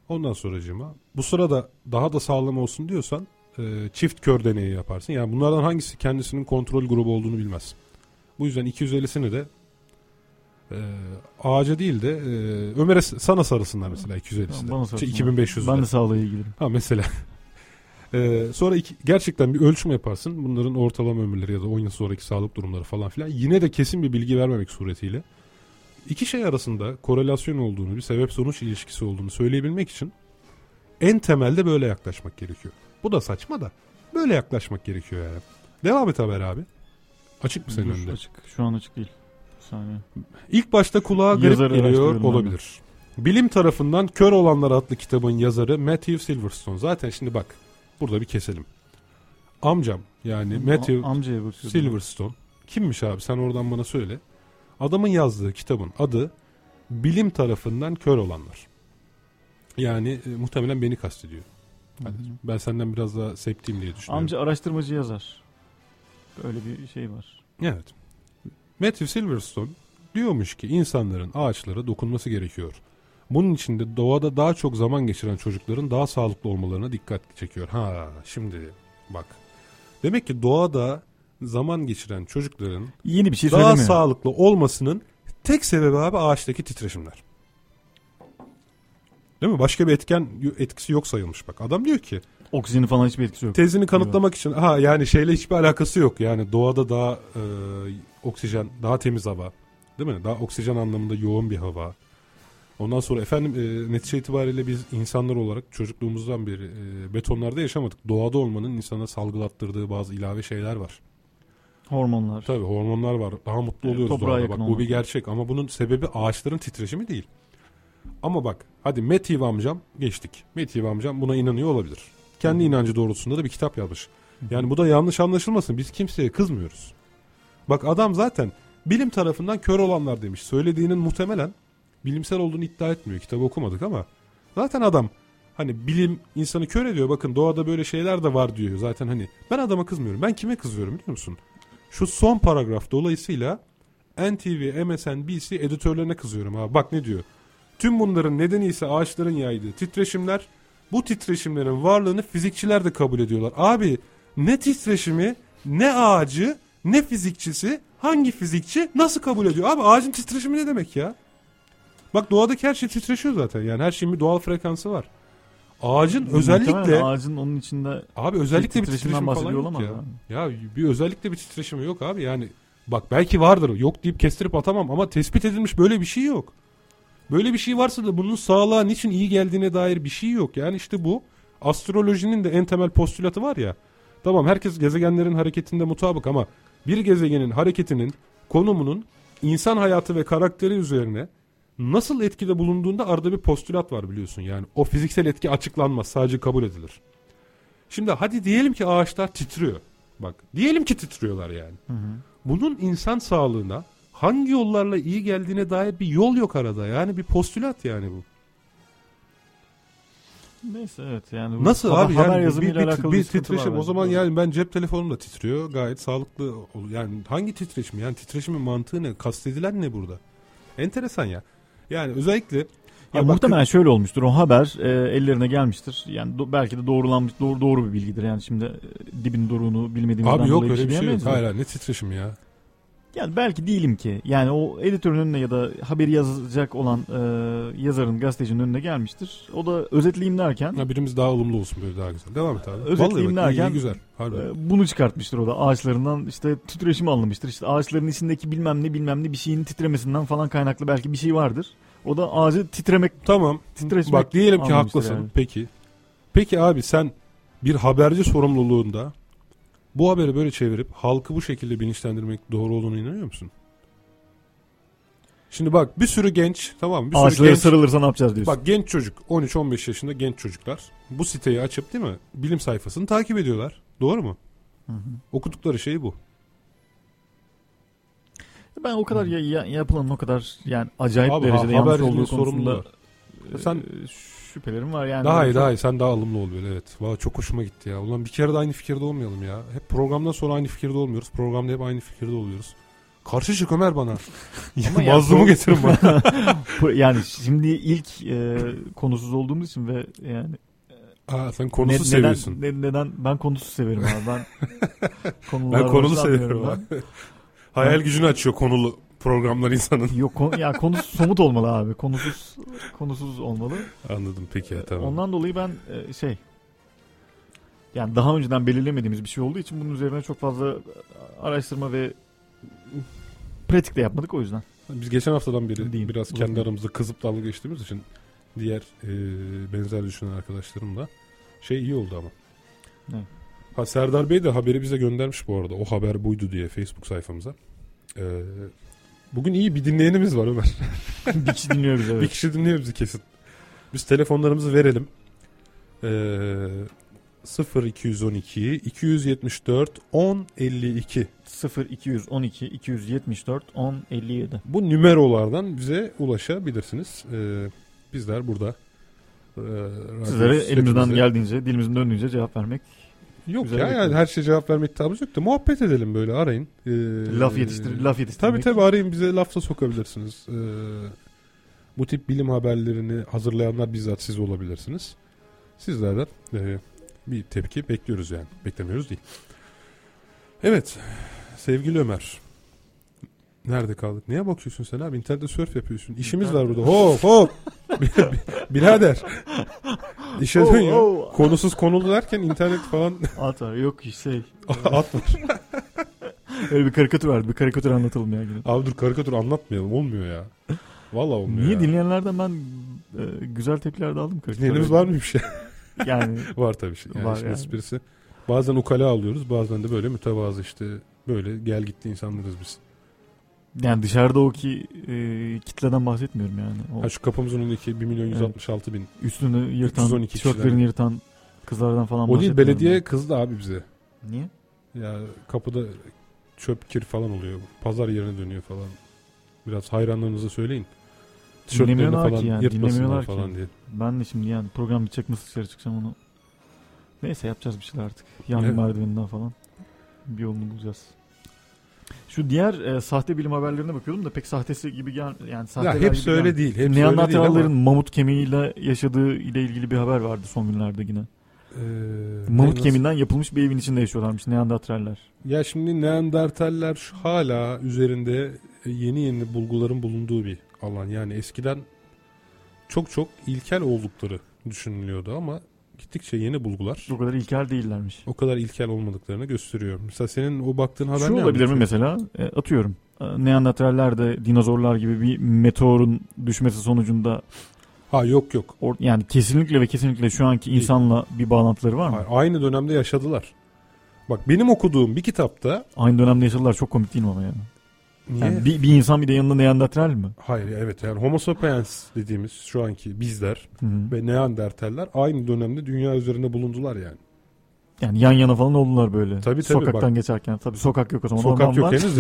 Ondan sonracığıma bu sırada daha da sağlam olsun diyorsan e, çift kör deneyi yaparsın. Yani bunlardan hangisi kendisinin kontrol grubu olduğunu bilmez. Bu yüzden 250'sini de e, ağaca değil de e, Ömer'e sana sarılsınlar mesela 250'si Tamam, de. bana Şey, sorsun. 2500 Ben de. sağlığa ilgiliyim. Ha mesela. Ee, sonra iki, gerçekten bir ölçüm yaparsın. Bunların ortalama ömürleri ya da 10 yıl sonraki sağlık durumları falan filan. Yine de kesin bir bilgi vermemek suretiyle. iki şey arasında korelasyon olduğunu, bir sebep sonuç ilişkisi olduğunu söyleyebilmek için en temelde böyle yaklaşmak gerekiyor. Bu da saçma da. Böyle yaklaşmak gerekiyor yani. Devam et haber abi. Açık mı senin Dur, önünde? Açık. Şu an açık değil. Saniye. İlk başta kulağa garip Yazarı geliyor olabilir. Bilim tarafından Kör Olanlar adlı kitabın yazarı Matthew Silverstone. Zaten şimdi bak burada bir keselim. Amcam yani Matthew A- amcaya. Silverstone kimmiş abi sen oradan bana söyle. Adamın yazdığı kitabın adı Bilim tarafından Kör Olanlar. Yani e, muhtemelen beni kastediyor. Hı. Ben senden biraz daha septiyim diye düşünüyorum. Amca araştırmacı yazar. Böyle bir şey var. Evet. Matthew Silverstone diyormuş ki insanların ağaçlara dokunması gerekiyor. Bunun için de doğada daha çok zaman geçiren çocukların daha sağlıklı olmalarına dikkat çekiyor. Ha şimdi bak. Demek ki doğada zaman geçiren çocukların Yeni bir şey daha söylemiyor. sağlıklı olmasının tek sebebi abi ağaçtaki titreşimler. Değil mi? Başka bir etken etkisi yok sayılmış bak. Adam diyor ki Oksijeni falan hiçbir etkisi yok. tezini kanıtlamak için ha yani şeyle hiçbir alakası yok. Yani doğada daha e, oksijen, daha temiz hava. Değil mi? Daha oksijen anlamında yoğun bir hava. Ondan sonra efendim e, netice itibariyle biz insanlar olarak çocukluğumuzdan beri e, betonlarda yaşamadık. Doğada olmanın insana salgılattırdığı bazı ilave şeyler var. Hormonlar. Tabii hormonlar var. Daha mutlu Evet, oluyoruz toprağa doğada. Bak bu olmak. bir gerçek ama bunun sebebi ağaçların titreşimi değil. Ama bak hadi Matthew amcam geçtik. Matthew amcam buna inanıyor olabilir. Kendi inancı doğrultusunda da bir kitap yazmış. Yani bu da yanlış anlaşılmasın. Biz kimseye kızmıyoruz. Bak adam zaten bilim tarafından kör olanlar demiş. Söylediğinin muhtemelen bilimsel olduğunu iddia etmiyor. Kitabı okumadık ama zaten adam Hani bilim insanı kör ediyor. Bakın doğada böyle şeyler de var diyor. Zaten hani ben adama kızmıyorum. Ben kime kızıyorum biliyor musun? Şu son paragraf dolayısıyla NTV, MSNBC editörlerine kızıyorum abi. Bak ne diyor. Tüm bunların nedeni ise ağaçların yaydığı titreşimler. Bu titreşimlerin varlığını fizikçiler de kabul ediyorlar. Abi ne titreşimi, ne ağacı, ne fizikçisi, hangi fizikçi nasıl kabul ediyor? Abi ağacın titreşimi ne demek ya? Bak doğadaki her şey titreşiyor zaten. Yani her şeyin bir doğal frekansı var. Ağacın özellikle ağacın onun içinde abi özellikle bir titreşim falan yok ya. abi. Ya bir özellikle bir titreşimi yok abi. Yani bak belki vardır. Yok deyip kestirip atamam ama tespit edilmiş böyle bir şey yok. Böyle bir şey varsa da bunun sağlığa niçin iyi geldiğine dair bir şey yok. Yani işte bu astrolojinin de en temel postülatı var ya. Tamam herkes gezegenlerin hareketinde mutabık ama bir gezegenin hareketinin, konumunun insan hayatı ve karakteri üzerine nasıl etkide bulunduğunda arada bir postülat var biliyorsun. Yani o fiziksel etki açıklanmaz sadece kabul edilir. Şimdi hadi diyelim ki ağaçlar titriyor. Bak diyelim ki titriyorlar yani. Hı hı. Bunun insan sağlığına hangi yollarla iyi geldiğine dair bir yol yok arada. Yani bir postülat yani bu. Neyse evet yani. Nasıl abi haber yani bir, yazımıyla bir, bir var titreşim o zaman yani ben cep telefonum da titriyor gayet sağlıklı yani hangi titreşim yani titreşimin mantığı ne kastedilen ne burada enteresan ya yani özellikle Ya bak- muhtemelen şöyle olmuştur. O haber e, ellerine gelmiştir. Yani do- belki de doğrulanmış doğru doğru bir bilgidir. Yani şimdi e, dibin doğruluğunu bilmediğimizden abi yok dolayı öyle bir şey yok diyemeyiz de. hayır hayır, ne titreşim ya Yani belki değilim ki. Yani o editörün önüne ya da haberi yazacak olan e, yazarın, gazetecinin önüne gelmiştir. O da özetleyeyim derken ha, birimiz daha ılımlı olsun böyle daha güzel devam et abi Özetleyeyim Vallahi bak, derken- iyi, güzel harbi. e, bunu çıkartmıştır o da. Ağaçlarından işte titreşimi anlamıştır. İşte ağaçların içindeki bilmem ne bilmem ne bir şeyin titremesinden falan kaynaklı belki bir şey vardır. O da ağacı titremek Tamam. Titreşmek Bak diyelim ki haklısın. yani. Peki. Peki abi sen bir haberci sorumluluğunda bu haberi böyle çevirip halkı bu şekilde bilinçlendirmek doğru olduğunu inanıyor musun? Şimdi bak bir sürü genç tamam mı? bir sürü ağaçlara genç, sarılırsa ne yapacağız diyorsun. bak genç çocuk 13-15 yaşında genç çocuklar bu siteyi açıp değil mi bilim sayfasını takip ediyorlar. Doğru mu? Hı hı. Okudukları şey bu. Ben o kadar ya, ya- yapılanın o kadar yani acayip Abi, derecede ha- yanlış olduğu konusunda sorumluları. e, Sen- şüphelerim var yani. daha iyi Çok- daha iyi sen daha alımlı ol böyle evet. Valla çok hoşuma gitti ya. Ulan bir kere de aynı fikirde olmayalım ya. Hep programdan sonra aynı fikirde olmuyoruz. Programda hep aynı fikirde oluyoruz. Karşı çık Ömer bana. Ya Mazlumu getirin bana. Yani şimdi ilk e, konusuz olduğumuz için ve yani Aa, sen ne- konusu neden, seviyorsun. ne- neden ben konusu severim abi. Ben Ben konulu seviyorum abi. Hayal gücünü açıyor konulu programlar insanın. Yok konu, ya konusu somut olmalı abi. Konusuz konusuz olmalı. Anladım peki tamam. Ondan dolayı ben e, şey yani daha önceden belirlemediğimiz bir şey olduğu için bunun üzerine çok fazla araştırma ve pratik de yapmadık o yüzden. Biz geçen haftadan beri Diyeyim, biraz kendi aramızda kızıp dalga geçtiğimiz için diğer e, benzer düşünen arkadaşlarımla şey iyi oldu ama. Ne? Ha Serdar Bey de haberi bize göndermiş bu arada. O haber buydu diye Facebook sayfamıza. Ee, bugün iyi bir dinleyenimiz var Ömer. bir kişi dinliyor bizi Bir evet. kişi dinliyor bizi kesin. Biz telefonlarımızı verelim. Ee, 0212 274 1052 0 212 274 10 57. Bu nümerolardan bize ulaşabilirsiniz. Ee, bizler burada e, Sizlere elimizden geldiğince, dilimizin döndüğünce cevap vermek. Yok güzel ya yani her şeye cevap verme iddiamız yok da muhabbet edelim böyle arayın. Ee, Laf yetiştir, laf yetiştirmek. Tabii tabii arayın bize lafta sokabilirsiniz. Ee, bu tip bilim haberlerini hazırlayanlar bizzat siz olabilirsiniz. Sizlerden e, bir tepki bekliyoruz yani. Beklemiyoruz değil. Evet sevgili Ömer. Nerede kaldık? Niye bakıyorsun sen abi? İnternette surf yapıyorsun. İşimiz var burada. Hop hop. Birader. İşe dön ya. Oh, oh. Konusuz konulu derken internet falan At var. Yok şey. at var. Öyle bir karikatür vardı. Bir karikatür anlatalım ya. Yine. Abi dur karikatür anlatmayalım. Olmuyor ya. Vallahi olmuyor Niye ya. dinleyenlerden ben e, güzel tepkiler de aldım. Dinleyenimiz var mı bir şey? Yani var tabii şey. Yani Var yani. esprisi. Bazen ukala alıyoruz. Bazen de böyle mütevazı işte böyle gel gitti insanlarız biz. Yani dışarıda o ki e, kitleden bahsetmiyorum yani. O Ha şu kapımızın önündeki 1 milyon 166 bin. üstünü yırtan, 312 tişörtlerini yırtan kızlardan falan O değil belediye ben. kızdı abi bize. Niye? Ya kapıda çöp kir falan oluyor. Pazar yerine dönüyor falan. Biraz hayranlarınıza söyleyin. Tişörtlerini Dinlemiyorlar falan ki yani, yırtmasınlar dinlemiyorlar ki. falan diye. Ben de şimdi yani program bitecek nasıl dışarı çıkacağım onu. Neyse yapacağız bir şeyler artık. Yangın Evet. merdiveninden falan. Bir yolunu bulacağız. Şu diğer e, sahte bilim haberlerine bakıyordum da pek sahtesi gibi gel yani sahteler Ya hepsi öyle değil. Değil Neandertalların ama. mamut kemiğiyle yaşadığı ile ilgili bir haber vardı son günlerde yine. Ee, Mamut kemiğinden yapılmış bir evin içinde yaşıyorlarmış Neandertaller. Ya şimdi Neandertaller şu- hala üzerinde yeni yeni bulguların bulunduğu bir alan. Yani eskiden çok çok ilkel oldukları düşünülüyordu ama gittikçe yeni bulgular O kadar ilkel değillermiş. o kadar ilkel olmadıklarını gösteriyor. Mesela senin o baktığın haber Şu ne olabilir mi mesela? E, atıyorum. E, Neandertaller de dinozorlar gibi bir meteorun düşmesi sonucunda Ha yok yok. or- yani kesinlikle ve kesinlikle şu anki insanla bir bağlantıları var mı? Hayır, Aynı dönemde yaşadılar. Bak benim okuduğum bir kitapta Aynı dönemde yaşadılar çok komik değil mi ama yani? Niye? yani bir, bir insan bir de yanında Neandertal mi? Hayır evet yani Homo sapiens dediğimiz şu anki bizler Hı hı. ve Neandertaller aynı dönemde dünya üzerinde bulundular yani. Yani yan yana falan oldular böyle. Tabii, tabii, Sokaktan bak. geçerken. Tabii sokak yok o zaman. Sokak orman yok henüz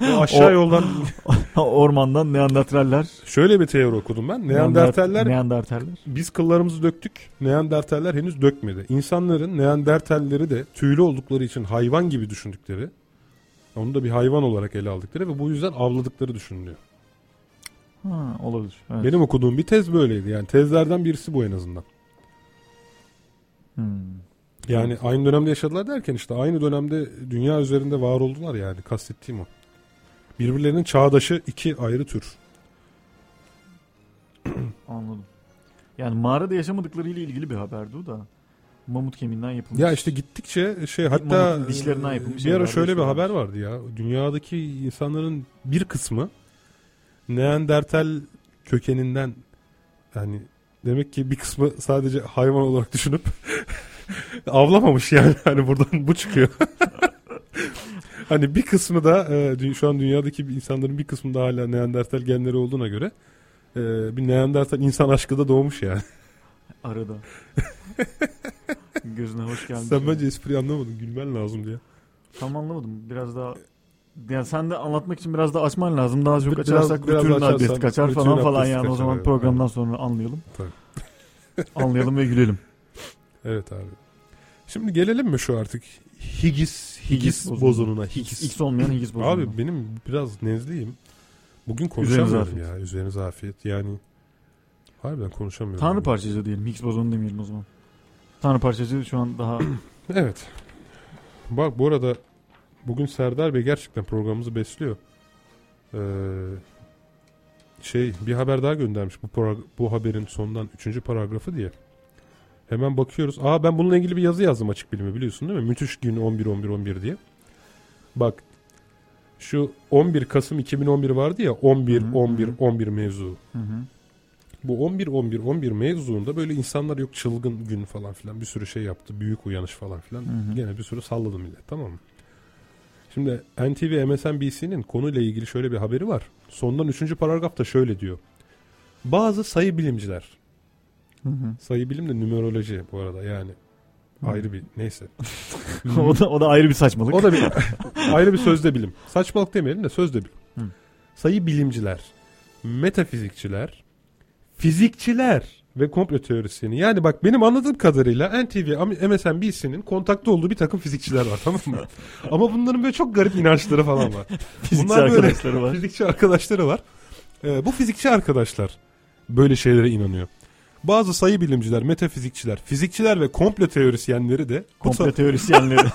aşağı O- yoldan Ormandan Neandertaller. şöyle bir teori okudum ben. Neandertaller Neandertaller. biz kıllarımızı döktük. Neandertaller henüz dökmedi. İnsanların Neandertalleri de tüylü oldukları için hayvan gibi düşündükleri. Onu da bir hayvan olarak ele aldıkları ve bu yüzden avladıkları düşünülüyor. Ha, olabilir. Evet. Benim okuduğum bir tez böyleydi. Yani tezlerden birisi bu en azından. Hmm. Yani aynı dönemde yaşadılar derken işte aynı dönemde dünya üzerinde var oldular yani kastettiğim o. Birbirlerinin çağdaşı iki ayrı tür. Anladım. Yani mağarada yaşamadıkları ile ilgili bir haberdi o da. Mamut kemiğinden yapılmış. Ya işte gittikçe şey hatta mamutun dişlerinden yapılmış bir ara şöyle bir haber vardı ya. Dünyadaki insanların bir kısmı Neandertal kökeninden yani demek ki bir kısmı sadece hayvan olarak düşünüp avlamamış yani hani buradan bu çıkıyor. hani bir kısmı da e, şu an dünyadaki insanların bir kısmında hala Neandertal genleri olduğuna göre e, bir Neandertal insan aşkı da doğmuş yani. Arada. Gözüne hoş geldin. Sen bence espriyi anlamadın gülmen lazım diye. Tam anlamadım. Biraz daha yani sen de anlatmak için biraz daha açman lazım. Daha çok Biraz- açarsak biraz açarsan adresi kaçar falan falan yani o kaçar, zaman evet. programdan sonra anlayalım. Tabii. anlayalım ve gülelim. Evet abi. Şimdi gelelim mi şu artık Higgs Higgs, Higgs bozonu. bozonuna Higgs. X olmayan Higgs bozonu. Abi benim biraz nezleyim. Bugün konuşamıyorum ya. Üzerinize afiyet. Yani harbiden konuşamıyorum. Tanrı parçacığı diyelim. Higgs bozonu demeyelim o zaman. Tanrı parçacığı şu an daha Evet. Bak bu arada bugün Serdar Bey gerçekten programımızı besliyor. Ee, şey bir haber daha göndermiş bu para- bu haberin sondan 3. paragrafı diye. Hemen bakıyoruz. Aa ben bununla ilgili bir yazı yazdım açık bilimi biliyorsun değil mi? Müthiş gün 11 11 11 diye. Bak şu 11 Kasım 2011 vardı ya 11 Hı hı, 11 hı. 11 mevzu. Hı hı. Bu 11 11 11 mevzuunda böyle insanlar yok çılgın gün falan filan bir sürü şey yaptı. Büyük uyanış falan filan. Hı hı. Gene bir sürü salladı millet tamam mı? Şimdi NTV MSNBC'nin konuyla ilgili şöyle bir haberi var. Sondan 3. paragrafta şöyle diyor. Bazı sayı bilimciler. Hı hı. Sayı bilim de numeroloji bu arada yani. Hı. Ayrı bir neyse. o da o da ayrı bir saçmalık. O da bir ayrı bir sözde bilim. Saçmalık demeyelim de sözde bilim. Hı. Sayı bilimciler, metafizikçiler, fizikçiler ve komplo teorisyeni. Yani bak benim anladığım kadarıyla NTV, MSNBC'nin kontakta olduğu bir takım fizikçiler var tamam mı? Ama bunların böyle çok garip inançları falan var. Fizikçi Bunlar böyle- arkadaşları var. Fizikçi arkadaşları var. Ee, bu fizikçi arkadaşlar böyle şeylere inanıyor. Bazı sayı bilimciler, metafizikçiler, fizikçiler ve komplo teorisyenleri de bu Komple teorisyenleri.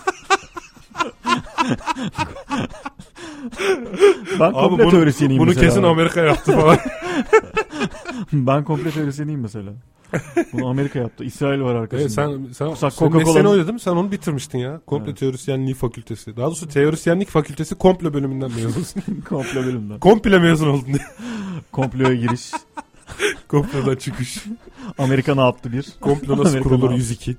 ben komple bunu- teorisyeniyim bunu mesela. kesin Amerika yaptı falan. ben komple teorisyeniyim mesela. Bunu Amerika yaptı. İsrail var arkasında. Evet, sen sen, sen oydu değil mi? Sen onu bitirmiştin ya. Komplo Evet. teorisyenliği fakültesi. Daha doğrusu teorisyenlik fakültesi komplo bölümünden mezunsun. Komple bölümden. Komple mezun oldun. Komploya giriş. Komplodan çıkış. Amerika ne yaptı bir? Komplo nasıl Amerika kurulur ne 102.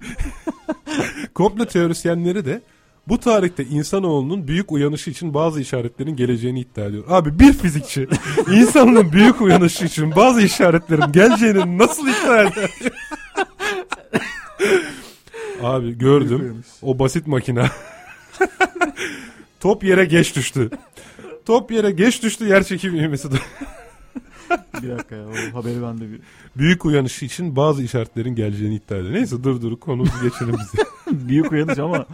komplo teorisyenleri de bu tarihte insanoğlunun büyük uyanışı için bazı işaretlerin geleceğini iddia ediyor. Abi bir fizikçi insanlığın büyük uyanışı için bazı işaretlerin geleceğini nasıl iddia eder? Abi gördüm. O basit makina. Top yere geç düştü. Top yere geç düştü yer çekim ivmesi. bir dakika ya o haberi ben de bir... Büyük uyanışı için bazı işaretlerin geleceğini iddia ediyor. Neyse dur dur konumuzu geçelim biz. Büyük uyanış ama...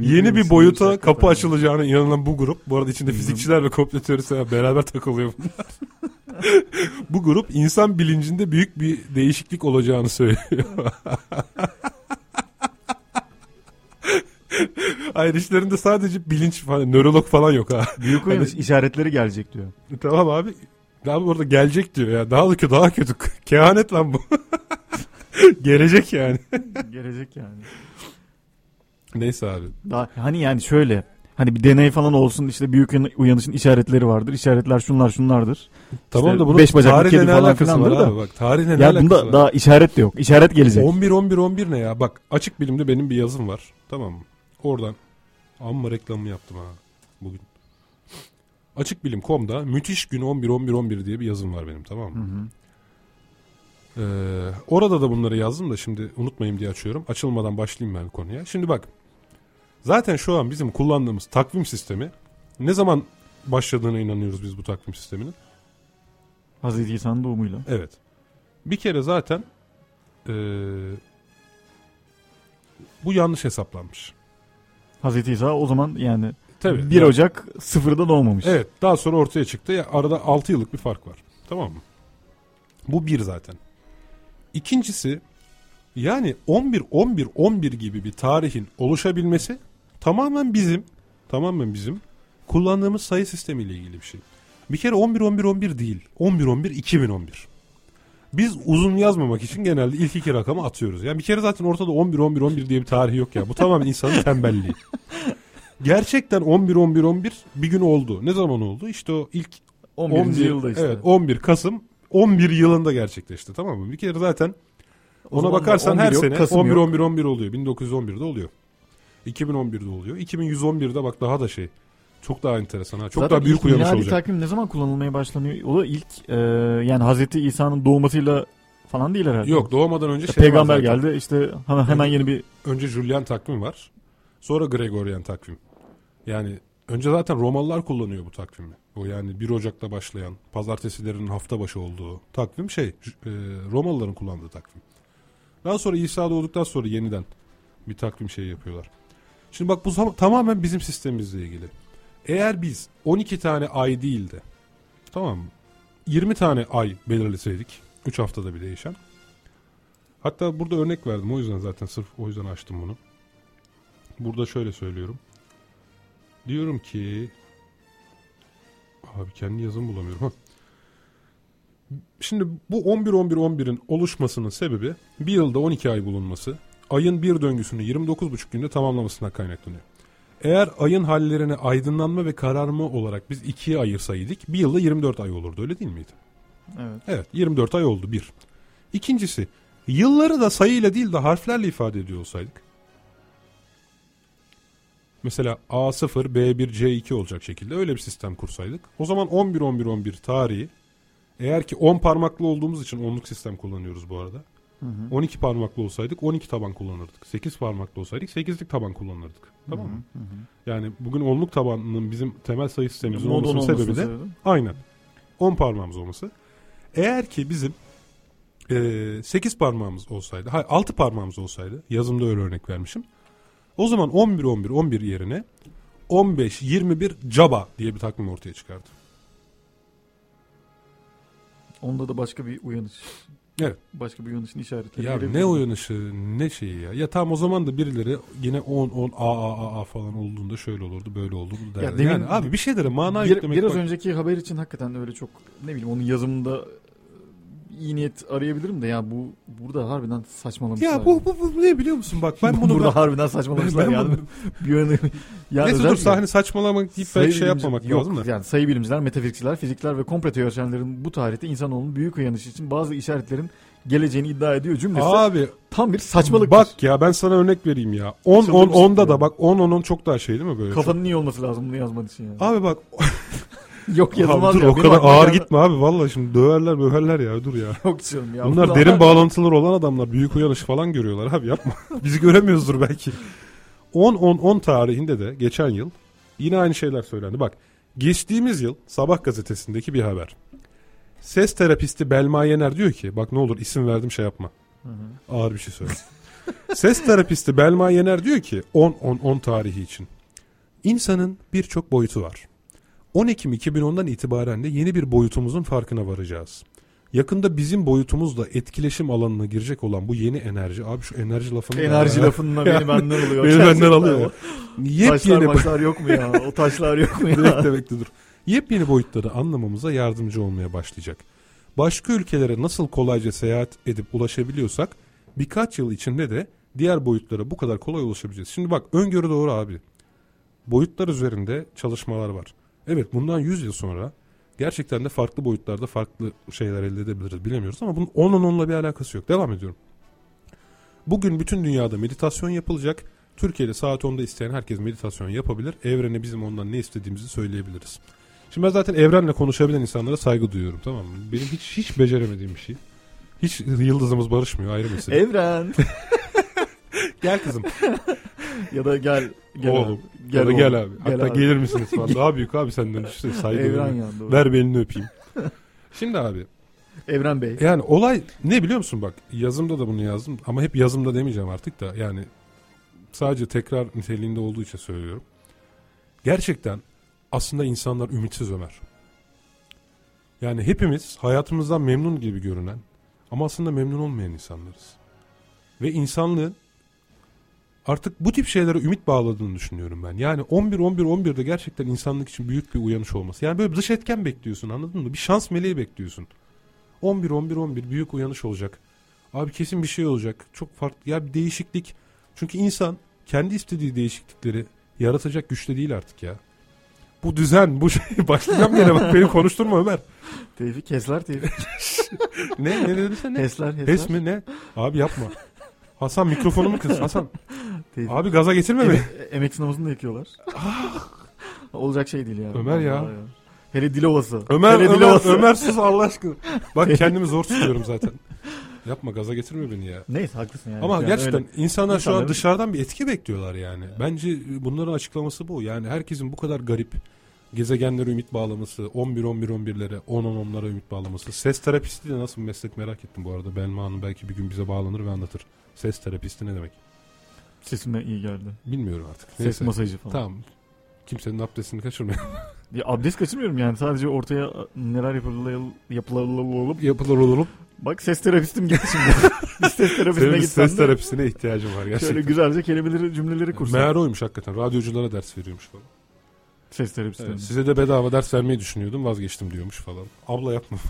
Yeni bir boyuta kapı açılacağına inanılan bu grup. Bu arada içinde fizikçiler ve komplo teorisyenler beraber takılıyor bunlar. bu grup insan bilincinde büyük bir değişiklik olacağını söylüyor. Hayır işlerinde sadece bilinç falan, nörolog falan yok ha. Büyük uyanış işaretleri gelecek diyor. tamam abi. Daha burada gelecek diyor ya. Daha da kötü, daha kötü. Kehanet lan bu. Gelecek yani. Gelecek yani. Neyse abi. Daha, hani yani şöyle hani bir deney falan olsun işte büyük uyan- uyanışın işaretleri vardır. İşaretler şunlar şunlardır. Tamam İşte da bunun beş bacaklı kedi ne falan alakası var da. abi? Bak tarihle ne Ya alakası bunda var? daha işaret de yok. İşaret gelecek. 11 11 11 ne ya? Bak açık bilimde benim bir yazım var. Tamam mı? Oradan amma reklamını yaptım ha bugün. Açık bilim.com'da müthiş gün 11 11 11 diye bir yazım var benim tamam Hı mı? hı. Ee, orada da bunları yazdım da şimdi unutmayayım diye açıyorum. Açılmadan başlayayım ben konuya. Şimdi bak. Zaten şu an bizim kullandığımız takvim sistemi ne zaman başladığına inanıyoruz biz bu takvim sisteminin? Hazreti İsa'nın doğumuyla. Evet. Bir kere zaten ee, bu yanlış hesaplanmış. Hazreti İsa o zaman yani Tabii. 1 Ya- Ocak sıfırda doğmamış. Evet daha sonra ortaya çıktı. Ya, arada 6 yıllık bir fark var. Tamam mı? Bu bir zaten. İkincisi yani 11 11 11 gibi bir tarihin oluşabilmesi tamamen bizim tamamen bizim kullandığımız sayı sistemiyle ilgili bir şey. Bir kere 11 11 11 değil. 11 11 2011. Biz uzun yazmamak için genelde ilk iki rakamı atıyoruz. Yani bir kere zaten ortada 11 11 11 diye bir tarih yok ya. Bu tamamen insanın tembelliği. Gerçekten 11 11 11 bir gün oldu. Ne zaman oldu? İşte o ilk 11. 11 yılda işte. Evet 11 Kasım 11 yılında gerçekleşti tamam mı? Bir kere zaten ona bakarsan 11 her yok, sene Kasım 11 yok. 11 11 oluyor. 1911'de oluyor. 2011'de oluyor. 2111'de bak daha da şey. Çok daha enteresan ha. Çok Zaten daha büyük uyanış olacak. takvim ne zaman kullanılmaya başlanıyor? O da ilk e, yani Hazreti İsa'nın doğmasıyla falan değil herhalde. Yok doğmadan önce İşte şey peygamber geldi işte hemen, hemen yeni bir Önce Julian takvim var. Sonra Gregorian takvim. Yani önce zaten Romalılar kullanıyor bu takvimi. O yani 1 Ocak'ta başlayan pazartesilerin hafta başı olduğu takvim şey e, Romalıların kullandığı takvim. Daha sonra İsa doğduktan sonra yeniden bir takvim şey yapıyorlar. Şimdi bak bu tamamen bizim sistemimizle ilgili. Eğer biz 12 tane ay değil de tamam mı? 20 tane ay belirleseydik 3 haftada bir değişen. Hatta burada örnek verdim o yüzden zaten sırf o yüzden açtım bunu. Burada şöyle söylüyorum. Diyorum ki abi kendi yazımı bulamıyorum. Ha. Şimdi bu 11 11 11'in oluşmasının sebebi bir yılda 12 ay bulunması, ayın bir döngüsünü 29,5 günde tamamlamasına kaynaklanıyor. Eğer ayın hallerini aydınlanma ve kararma olarak biz ikiye ayırsaydık bir yılda 24 ay olurdu öyle değil miydi? evet. Evet 24 ay oldu bir. İkincisi yılları da sayıyla değil de harflerle ifade ediyor olsaydık. Mesela A0, B1, C2 olacak şekilde öyle bir sistem kursaydık. O zaman 11 11 11 tarihi eğer ki 10 parmaklı olduğumuz için onluk sistem kullanıyoruz bu arada. Hı hı. 12 parmaklı olsaydık 12 taban kullanırdık. 8 parmaklı olsaydık 8'lik taban kullanırdık. Tamam mı? Hı hı. Yani bugün onluk tabanının bizim temel sayı sistemimizin Modon olmasının olmasının sebebi de sebebi. Aynen. 10 parmağımız olması. Eğer ki bizim e, 8 parmağımız olsaydı, hayır 6 parmağımız olsaydı, yazımda öyle örnek vermişim. O zaman 11 11 11 yerine 15 21 caba diye bir takvim ortaya çıkardı. Onda da başka bir uyanış. Evet. Başka bir uyanışın işaretleri. Ya ne uyanışı, ne şeyi ya. Ya tam o zaman da birileri yine 10 10 a a a a falan olduğunda şöyle olurdu, böyle olurdu derdi. demin- yani abi bir şeylere mana Bir- yüklemek biraz bak- önceki haber için hakikaten öyle çok ne bileyim onun yazımında iyi niyet arayabilirim de ya bu burada harbiden saçmalamışlar. Ya bu, bu, bu ne biliyor musun bak ben bunu burada ben- harbiden saçmalamışlar Ben yani. bunu- bir yönü yani Neyse dur sahne saçmalamak deyip belki şey yapmamak yok, lazım da. Yani sayı bilimciler, metafizikçiler, fizikler ve komplo teorisyenlerin bu tarihte insanoğlunun büyük uyanışı için bazı işaretlerin geleceğini iddia ediyor cümlesi. Abi tam bir saçmalık. bak ya ben sana örnek vereyim ya. 10 10 Çıldırmışsın 10'da ya. da bak 10 10 10 çok daha şey değil mi böyle? Kafanın iyi olması lazım bunu yazman için yani. Çok- Abi bak yok yazılmaz abi dur ya. o kadar ağır gelme- gitme abi vallahi şimdi döverler möherler ya dur ya. Yok canım ya. Bunlar derin bağlantıları olan adamlar büyük uyanış falan görüyorlar abi yapma. Bizi göremiyoruzdur belki. 10 10 10 tarihinde de geçen yıl yine aynı şeyler söylendi. Bak geçtiğimiz yıl Sabah gazetesindeki bir haber. Ses terapisti Belma Yener diyor ki bak ne olur isim verdim şey yapma. Ağır bir şey söyle. Ses terapisti Belma Yener diyor ki 10-10-10 tarihi için. İnsanın birçok boyutu var. 10 Ekim 2010'dan itibaren de yeni bir boyutumuzun farkına varacağız. Yakında bizim boyutumuzla etkileşim alanına girecek olan bu yeni enerji. Abi şu enerji lafını... Enerji Ya. lafınla beni benden alıyor. Beni benden alıyor. Taşlar Yepyeni, maçlar yok mu ya? O taşlar yok mu bekle ya? bekle dur. Yepyeni boyutları anlamamıza yardımcı olmaya başlayacak. Başka ülkelere nasıl kolayca seyahat edip ulaşabiliyorsak birkaç yıl içinde de diğer boyutlara bu kadar kolay ulaşabileceğiz. Şimdi bak öngörü doğru abi. Boyutlar üzerinde çalışmalar var. Evet bundan 100 yıl sonra gerçekten de farklı boyutlarda farklı şeyler elde edebiliriz bilemiyoruz ama bunun onun onunla bir alakası yok. Devam ediyorum. Bugün bütün dünyada meditasyon yapılacak. Türkiye'de saat 10'da isteyen herkes meditasyon yapabilir. Evrene bizim ondan ne istediğimizi söyleyebiliriz. Şimdi ben zaten evrenle konuşabilen insanlara saygı duyuyorum tamam mı? Benim hiç hiç beceremediğim bir şey. Hiç yıldızımız barışmıyor ayrı mesele. Evren. Gel kızım. ya da gel. Gel Oğlum. Abi. Gel, oğlum. gel abi. Gel Hatta abi. gelir misiniz falan. Daha büyük abi senden işte saygı Evren duyuyorum. ya. doğru. Ver bir elini öpeyim. Şimdi abi Evren Bey. yani olay ne biliyor musun bak yazımda da bunu yazdım ama hep yazımda demeyeceğim artık da yani sadece tekrar niteliğinde olduğu için söylüyorum. Gerçekten aslında insanlar ümitsiz Ömer. Yani hepimiz hayatımızdan memnun gibi görünen ama aslında memnun olmayan insanlarız. Ve insanlığın artık bu tip şeylere ümit bağladığını düşünüyorum ben. Yani 11-11-11'de gerçekten insanlık için büyük bir uyanış olması. Yani böyle dış etken bekliyorsun anladın mı? Bir şans meleği bekliyorsun. 11-11-11 büyük uyanış olacak. Abi kesin bir şey olacak. Çok farklı. Ya bir değişiklik. Çünkü insan kendi istediği değişiklikleri yaratacak güçte değil artık ya. Bu düzen, bu şey başlayacağım gene bak beni konuşturma Ömer. Tevfik Kesler Tevfik. Ne ne dedin sen ne? Kesler Kesler. Pes mi ne? Abi yapma. Hasan mikrofonumu kıs Hasan. Tevfik. Abi gaza getirme beni. Emek, emek sinemasını da yakıyorlar. Olacak şey değil ya. Ömer ya. Vallahi Hele Dilovası. Ömer Hele Ömer Dilovası. Ömer sus Allah aşkına. Bak kendimi zor tutuyorum zaten. Yapma gaza getirme beni ya. Neyse haklısın yani. Ama Yani gerçekten öyle. insanlar şu an dışarıdan bir etki bekliyorlar yani. Bence bunların açıklaması bu. Yani herkesin bu kadar garip gezegenlere ümit bağlaması, 11-11-11'lere, 10-10-10'lara ümit bağlaması. Ses terapisti de nasıl bir meslek merak ettim bu arada. Belma Hanım belki bir gün bize bağlanır ve anlatır. Ses terapisti ne demek? Sesime iyi geldi. Bilmiyorum artık. Ses Neyse. masajı falan. Tamam. Kimsenin abdestini kaçırmayalım. Ya abdest kaçırmıyorum yani sadece ortaya neler yapılır yapılır Yapılır olup. Bak ses terapistim gitti şimdi. Bir ses terapisine Senin gitsem ses de terapisine ihtiyacım var gerçekten. şöyle güzelce kelimeleri cümleleri kursam. Meğer oymuş hakikaten. Radyoculara ders veriyormuş falan. Ses terapisti. Evet, size de bedava ders vermeyi düşünüyordum vazgeçtim diyormuş falan. Abla yapma.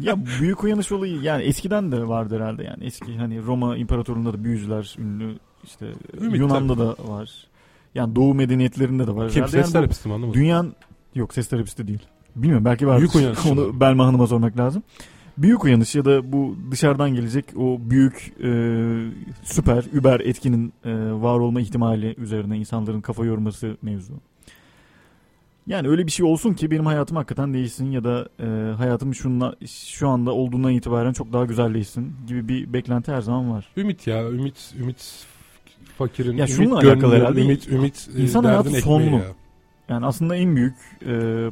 Ya büyük uyanış olayı yani eskiden de vardı herhalde yani eski hani Roma İmparatorluğu'nda da büyücüler ünlü işte Ümit Yunan'da da var. Yani Doğu medeniyetlerinde de var. Kim Herhalde ses yani terapisti mi anlamadım. Dünyanın yok ses terapisti değil. Bilmiyorum belki var. Büyük uyanış Onu. Belma Hanım'a sormak lazım. Büyük uyanış ya da bu dışarıdan gelecek o büyük e, süper über etkinin e, var olma ihtimali üzerine insanların kafa yorması mevzu. Yani öyle bir şey olsun ki benim hayatım hakikaten değişsin ya da e, hayatım şunla, şu anda olduğundan itibaren çok daha güzelleşsin gibi bir beklenti her zaman var. Ümit ya ümit ümit fakirin Ya ümit gönlü, herhalde. ümit ümit e, İnsan hayatı sonlu. ya. Yani aslında en büyük e,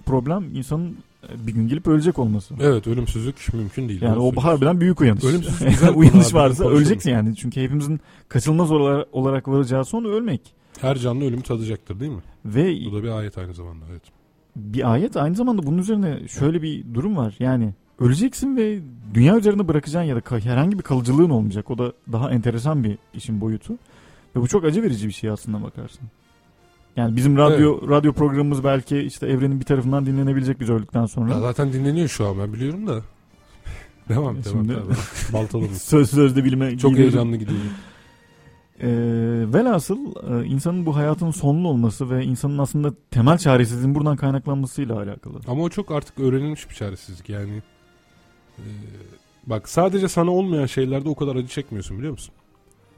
problem insanın e, bir gün gelip ölecek olması. Evet ölümsüzlük mümkün değil. Yani o harbiden büyük uyanış. Ölümsüz güzel konu uyanış varsa öleceksin yani. Çünkü hepimizin kaçınılmaz olarak, varacağı son ölmek. Her canlı ölümü tadacaktır değil mi? Ve Bu da bir ayet aynı zamanda evet. bir ayet aynı zamanda bunun üzerine şöyle bir durum var. Yani öleceksin ve dünya üzerinde bırakacağın ya da herhangi bir kalıcılığın olmayacak. O da daha enteresan bir işin boyutu. Ve bu çok acı verici bir şey aslında bakarsın. Yani bizim radyo radyo programımız belki işte evrenin bir tarafından dinlenebilecek biz öldükten sonra. Ya zaten dinleniyor şu an ben biliyorum da. devam E devam. şimdi- devam. Baltalı? Söz sözde bilime Çok giriyorum. heyecanlı gidiyor. Ee, velhasıl e, insanın bu hayatın sonlu olması ve insanın aslında temel çaresizliğin buradan kaynaklanmasıyla alakalı. Ama o çok artık öğrenilmiş bir çaresizlik yani. e, bak sadece sana olmayan şeylerde o kadar acı çekmiyorsun biliyor musun?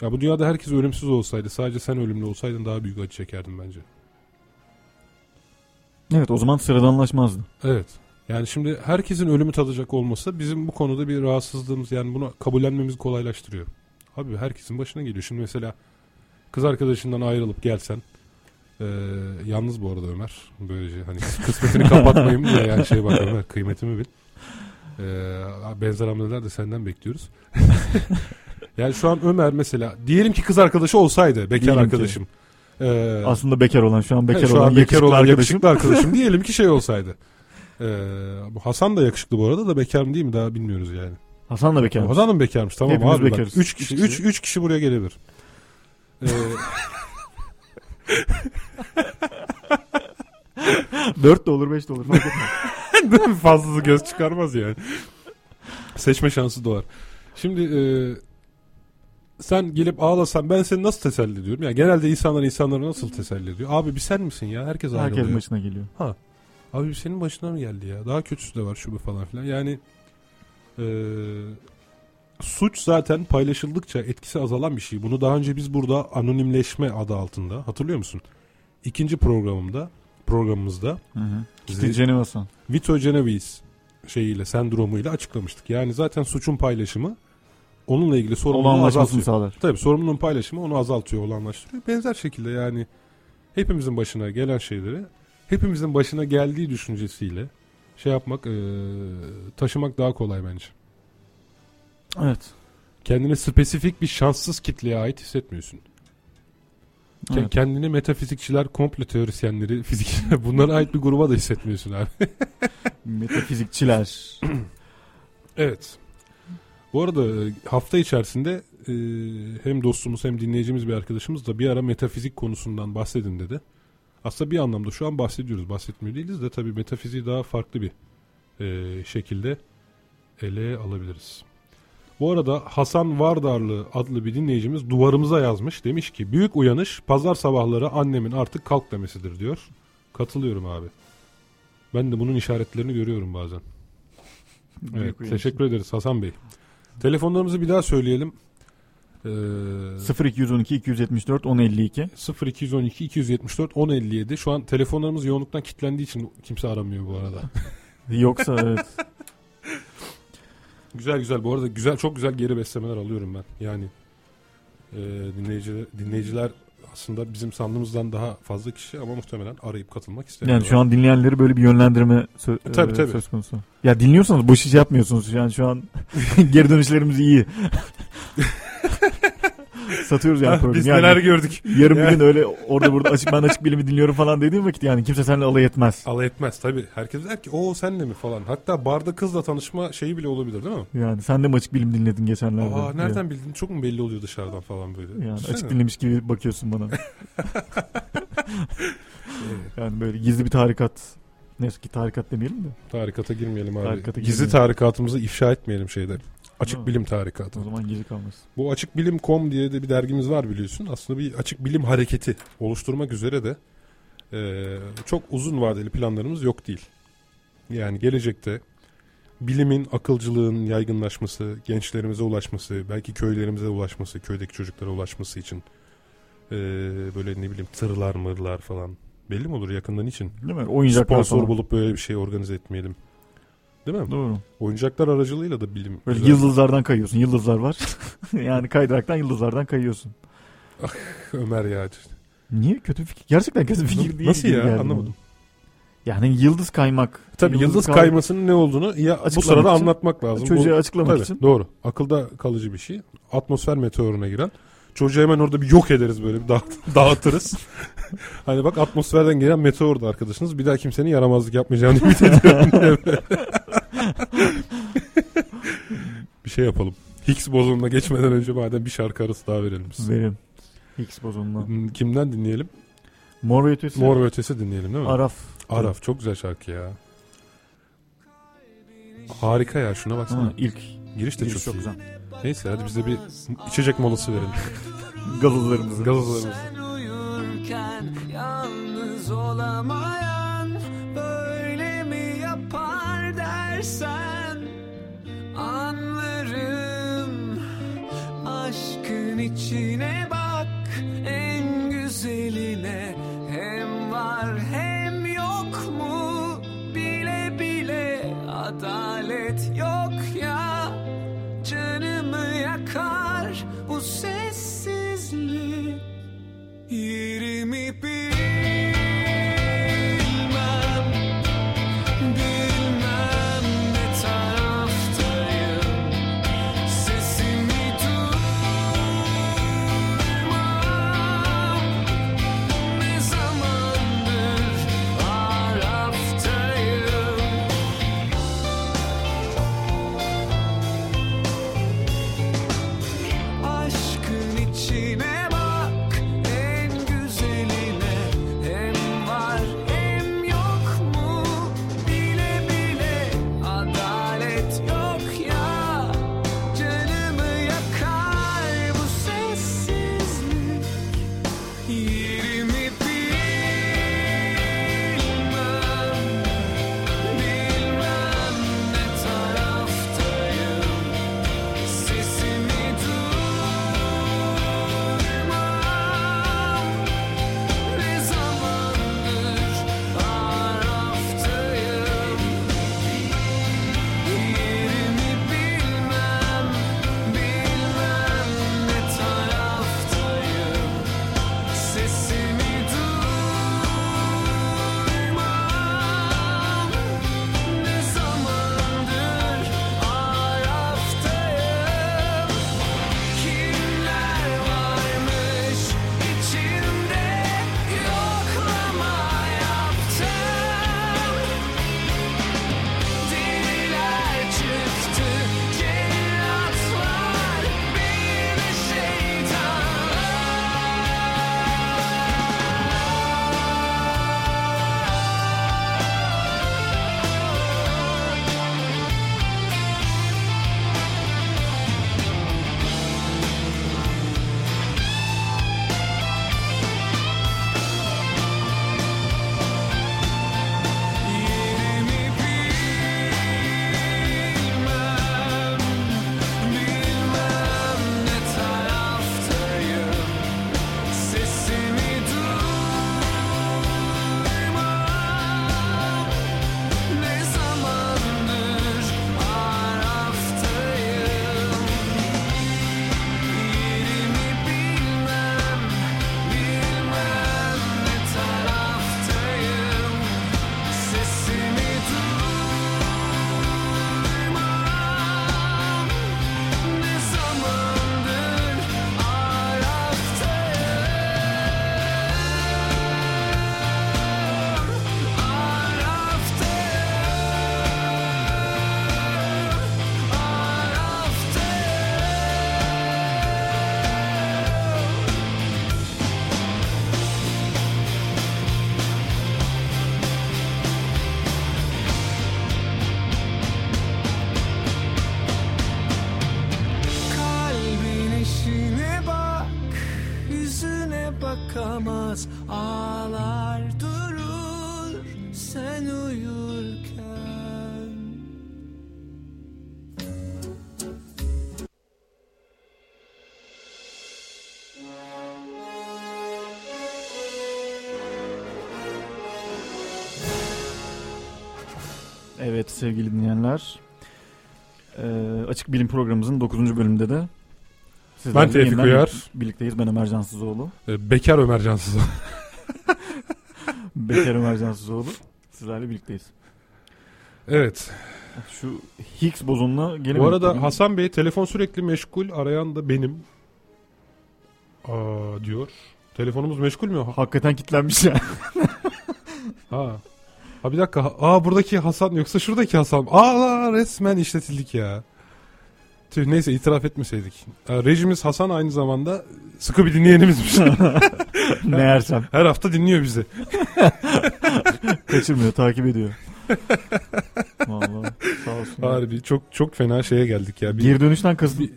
Ya bu dünyada herkes ölümsüz olsaydı sadece sen ölümlü olsaydın daha büyük acı çekerdin bence. Evet o zaman sıradanlaşmazdı. Evet. Yani şimdi herkesin ölümü tadacak olması bizim bu konuda bir rahatsızlığımız yani bunu kabullenmemizi kolaylaştırıyor. Abi herkesin başına geliyor. Şimdi mesela kız arkadaşından ayrılıp gelsen e, yalnız bu arada Ömer. Böylece hani kısmetini kapatmayayım diye yani şey bak Ömer kıymetimi bil. Ee, benzer hamleler de senden bekliyoruz. yani şu an Ömer mesela diyelim ki kız arkadaşı olsaydı bekar Diyelim ki. arkadaşım. Ee, Aslında bekar olan şu an bekar Evet, şu olan an bekar yakışıklı olan arkadaşım. yakışıklı arkadaşım diyelim ki şey olsaydı. Ee, bu Hasan da yakışıklı bu arada da bekar mı değil mi daha bilmiyoruz yani. Hasan da bekar. Hasan da mı bekarmış tamam Hepimiz abi bak bekarız. 3 kişi Üç 3 kişi. 3 kişi buraya gelebilir. Ee, Dört de olur beş de olur. Fark etmez. fazlası göz çıkarmaz yani. Seçme şansı doğar. Şimdi e, sen gelip ağlasan ben seni nasıl teselli ediyorum? Yani genelde insanlar insanları nasıl teselli ediyor? Abi bir sen misin ya? Herkes Herkes ayrılıyor. başına geliyor. Abi bir senin başına mı geldi ya? Daha kötüsü de var şu bu falan filan. Yani e, suç zaten paylaşıldıkça etkisi azalan bir şey. Bunu daha önce biz burada anonimleşme adı altında hatırlıyor musun? İkinci programımda programımızda Hı hı. Vito Genovese şeyiyle sendromuyla açıklamıştık. Yani zaten suçun paylaşımı onunla ilgili sorumluluğu azaltıyor. sağlar. Tabii sorumluluğun paylaşımı onu azaltıyor, olanlaştırıyor. Benzer şekilde yani hepimizin başına gelen şeyleri hepimizin başına geldiği düşüncesiyle şey yapmak, eee, taşımak daha kolay bence. Evet. Kendini spesifik bir şanssız kitleye ait hissetmiyorsun. Evet. Kendini metafizikçiler, komplo teorisyenleri, fizikçiler bunlara ait bir gruba da hissetmiyorsun abi. Metafizikçiler. Evet. Bu arada e, hafta içerisinde e, hem dostumuz hem dinleyicimiz bir arkadaşımız da bir ara metafizik konusundan bahsedin dedi. Aslında bir anlamda şu an bahsediyoruz. Bahsetmiyor değiliz de tabii metafiziği daha farklı bir e, şekilde ele alabiliriz. Bu arada Hasan Vardarlı adlı bir dinleyicimiz duvarımıza yazmış. Demiş ki büyük uyanış pazar sabahları annemin artık kalk demesidir diyor. Katılıyorum abi. Ben de bunun işaretlerini görüyorum bazen. Evet, uyanış. teşekkür ederiz Hasan Bey. Telefonlarımızı bir daha söyleyelim. Ee, 0212 274 1052. 0212 274 1057. Şu an telefonlarımız yoğunluktan kilitlendiği için kimse aramıyor bu arada. Yoksa evet. güzel güzel. Bu arada güzel çok güzel geri beslemeler alıyorum ben. Yani e, dinleyiciler, dinleyiciler aslında bizim sandığımızdan daha fazla kişi ama muhtemelen arayıp katılmak istemiyorlar. Yani şu an dinleyenleri böyle bir yönlendirme sö- E, tabii, e, tabii. söz konusu. Ya dinliyorsanız boş iş yapmıyorsunuz. Yani şu an geri dönüşlerimiz iyi. Satıyoruz yani Ah, programı. Biz Yani neler gördük. Yarın bir gün öyle orada burada açık ben açık bilimi dinliyorum falan dediğim vakit yani kimse seninle alay etmez. Alay etmez tabii. Herkes der ki o senle mi falan. Hatta barda kızla tanışma şeyi bile olabilir değil mi? Yani sen de mi açık bilim dinledin geçenlerde? Aa nereden bildin? Çok mu belli oluyor dışarıdan falan böyle? Yani Düşünsene. açık dinlemiş gibi bakıyorsun bana. yani böyle gizli bir tarikat. Neyse ki tarikat demeyelim de. Tarikata girmeyelim abi. Tarikata Gizli girmeyelim. tarikatımızı ifşa etmeyelim şeyde. Açık Değil bilim tarikatı. O zaman gizli kalmaz. Bu Açık Bilim.com diye de bir dergimiz var biliyorsun. Aslında bir açık bilim hareketi oluşturmak üzere de eee, çok uzun vadeli planlarımız yok değil. Yani gelecekte bilimin, akılcılığın yaygınlaşması, gençlerimize ulaşması, belki köylerimize ulaşması, köydeki çocuklara ulaşması için eee, böyle ne bileyim tırlar mırlar falan belli mi olur yakından için? Değil mi? Oyuncaklar Sponsor falan. bulup böyle bir şey organize etmeyelim. Değil mi? Doğru. Oyuncaklar aracılığıyla da bilim. Böyle güzel. yıldızlardan kayıyorsun. Yıldızlar var. yani kaydıraktan yıldızlardan kayıyorsun. Ömer ya. Niye kötü fikir? Gerçekten kötü fikir değil. Nasıl ya? Anlamadım. Yani yıldız kaymak. Tabii yıldız, kay- kaymasının ne olduğunu ya bu sırada için- anlatmak lazım. Çocuğa Bu- açıklamak tabii, için. Doğru. Akılda kalıcı bir şey. Atmosfer meteoruna giren. Çocuğu hemen orada bir yok ederiz böyle bir dağıt- dağıtırız. hani bak atmosferden gelen meteordu arkadaşınız. Bir daha kimsenin yaramazlık yapmayacağını ümit ediyorum. bir şey yapalım. Higgs bozonuna geçmeden önce madem bir şarkı arası daha verelim. biz. Verin. Higgs bozonuna. Hmm, Kimden dinleyelim? Mor ve ötesi. Mor ve Ötesi dinleyelim değil mi? Araf. Araf çok güzel şarkı ya. Harika ya şuna baksana. Ama ilk Giriş de giriş çok, çok iyi. güzel. Neyse hadi biz de bir içecek molası verelim. Gazızlarımızı. Gazozlarımız. Sen uyurken yalnız olamayan böyle dersen anlarım. Aşkın içine bak en güzeline. Hem var hem yok mu? Bile bile adalet yok ya. Canımı yakar bu sessizlik. Yerimi bilmem Evet sevgili dinleyenler. Ee, Açık Bilim programımızın 9. bölümünde de sizlerle Ben Tevfik Uyar. Birlikteyiz. Ben Ömer Cansızoğlu. Ee, Bekar Ömer Cansız. Bekar Ömer Cansızoğlu. Sizlerle birlikteyiz. evet. Şu Higgs bozonuna gelemedik. Bu arada bugün. Hasan Bey telefon sürekli meşgul. Arayan da benim. Aa, diyor. Telefonumuz meşgul mü? Ha. Hakikaten kitlenmiş ya. ha. Ha bir dakika. Aa buradaki Hasan yoksa şuradaki Hasan. Aa resmen işletildik ya. Tüh neyse itiraf etmeseydik. Ee, rejimiz Hasan aynı zamanda sıkı bir dinleyenimizmiş. Meğersem. Her hafta dinliyor bizi. Kaçırmıyor, takip ediyor. Vallahi sağ olsun. ya. Harbi çok çok fena şeye geldik ya. Bir, Geri dönüşten kasıt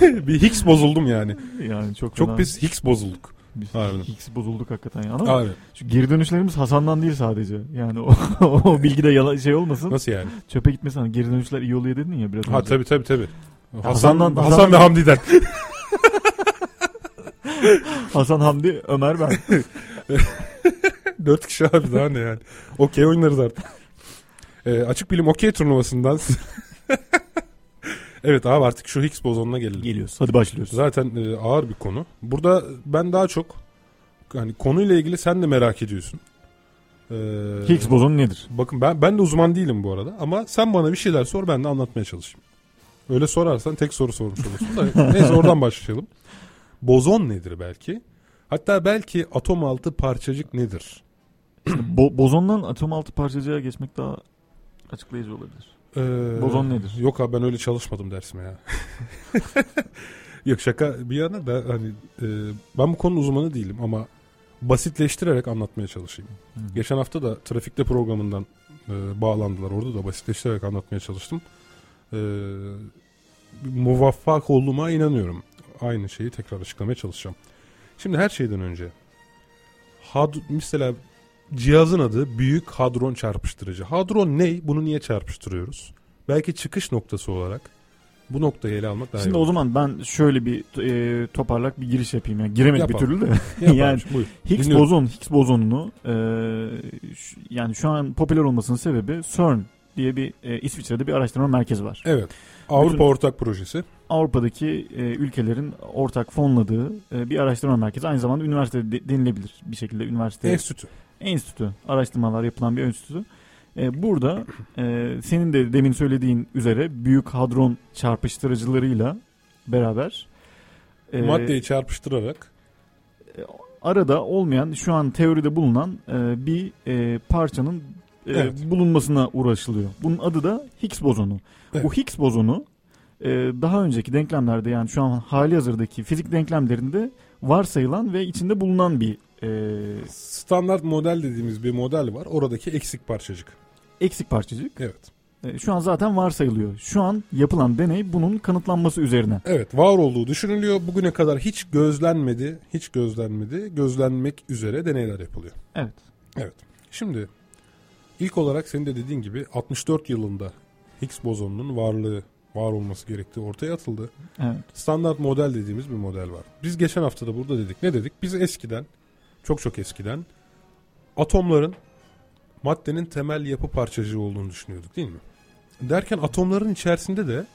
bir Higgs bozuldum yani. yani çok Çok fena. pis Higgs bozulduk. Biz. Higgs bozulduk hakikaten ya. Ama şu geri dönüşlerimiz Hasan'dan değil sadece. Yani o, o bilgi de yalan şey olmasın. nasıl yani? Çöpe gitmesin. Hani Geri dönüşler iyi oluyor dedin ya biraz Ha önce. tabii tabii tabii. Hasan, Hasan'dan- Hasan Hasan'dan- ve Hamdi'den. Hasan Hamdi, Ömer ben. Dört kişi abi daha ne yani. Okey oynarız artık. Ee, açık bilim okey turnuvasından. Evet abi artık şu Higgs bozonuna gelelim. Geliyoruz. Hadi başlıyoruz. Zaten e, ağır bir konu. Burada ben daha çok hani konuyla ilgili sen de merak ediyorsun. Ee, Higgs bozonu nedir? Bakın ben ben de uzman değilim bu arada ama sen bana bir şeyler sor ben de anlatmaya çalışayım. Öyle sorarsan tek soru sormuş olursun da neyse oradan başlayalım. Bozon nedir belki? Hatta belki atom altı parçacık nedir? Bo- bozondan atom altı parçacığa geçmek daha açıklayıcı olabilir. Ee, Bozon nedir? Yok abi ben öyle çalışmadım dersime ya. yok şaka bir yana da hani e, ben bu konunun uzmanı değilim ama basitleştirerek anlatmaya çalışayım. Hı. Geçen hafta da trafikte programından e, bağlandılar. Orada da basitleştirerek anlatmaya çalıştım. E, muvaffak olduğuma inanıyorum. Aynı şeyi tekrar açıklamaya çalışacağım. Şimdi her şeyden önce had, mesela cihazın adı Büyük Hadron Çarpıştırıcı. Hadron ne? Bunu niye çarpıştırıyoruz? Belki çıkış noktası olarak bu noktayı ele almak daha Şimdi iyi o olur. zaman ben şöyle bir e, toparlak bir giriş yapayım. Yani giremedik bir türlü de. Yani Buyur. Higgs Dinliyorum. bozon, Higgs bozonunu e, şu- yani şu an popüler olmasının sebebi CERN diye bir e, İsviçre'de bir araştırma merkezi var. Evet. Avrupa Bütün- Ortak Projesi. Avrupa'daki e, ülkelerin ortak fonladığı e, bir araştırma merkezi. Aynı zamanda üniversite de- denilebilir bir şekilde üniversite Enstitü. Enstitü, araştırmalar yapılan bir enstitü. E, burada e, senin de demin söylediğin üzere büyük hadron çarpıştırıcılarıyla beraber e, Maddeyi çarpıştırarak arada olmayan şu an teoride bulunan e, bir e, parçanın e, Evet. bulunmasına uğraşılıyor. Bunun adı da Higgs bozonu. Evet. Bu Higgs bozonu e, daha önceki denklemlerde yani şu an hali hazırdaki fizik denklemlerinde varsayılan ve içinde bulunan bir e, standart model dediğimiz bir model var. Oradaki eksik parçacık. eksik parçacık. Evet. E, şu an zaten varsayılıyor. Şu an yapılan deney bunun kanıtlanması üzerine. Evet var olduğu düşünülüyor. Bugüne kadar hiç gözlenmedi. Hiç gözlenmedi. Gözlenmek üzere deneyler yapılıyor. Evet. Evet. Şimdi ilk olarak senin de dediğin gibi 64 yılında Higgs bozonunun varlığı var olması gerektiği ortaya atıldı. Evet. Standart model dediğimiz bir model var. Biz geçen hafta da burada dedik. Ne dedik? Biz eskiden çok çok eskiden atomların maddenin temel yapı parçacığı olduğunu düşünüyorduk değil mi? Derken atomların içerisinde de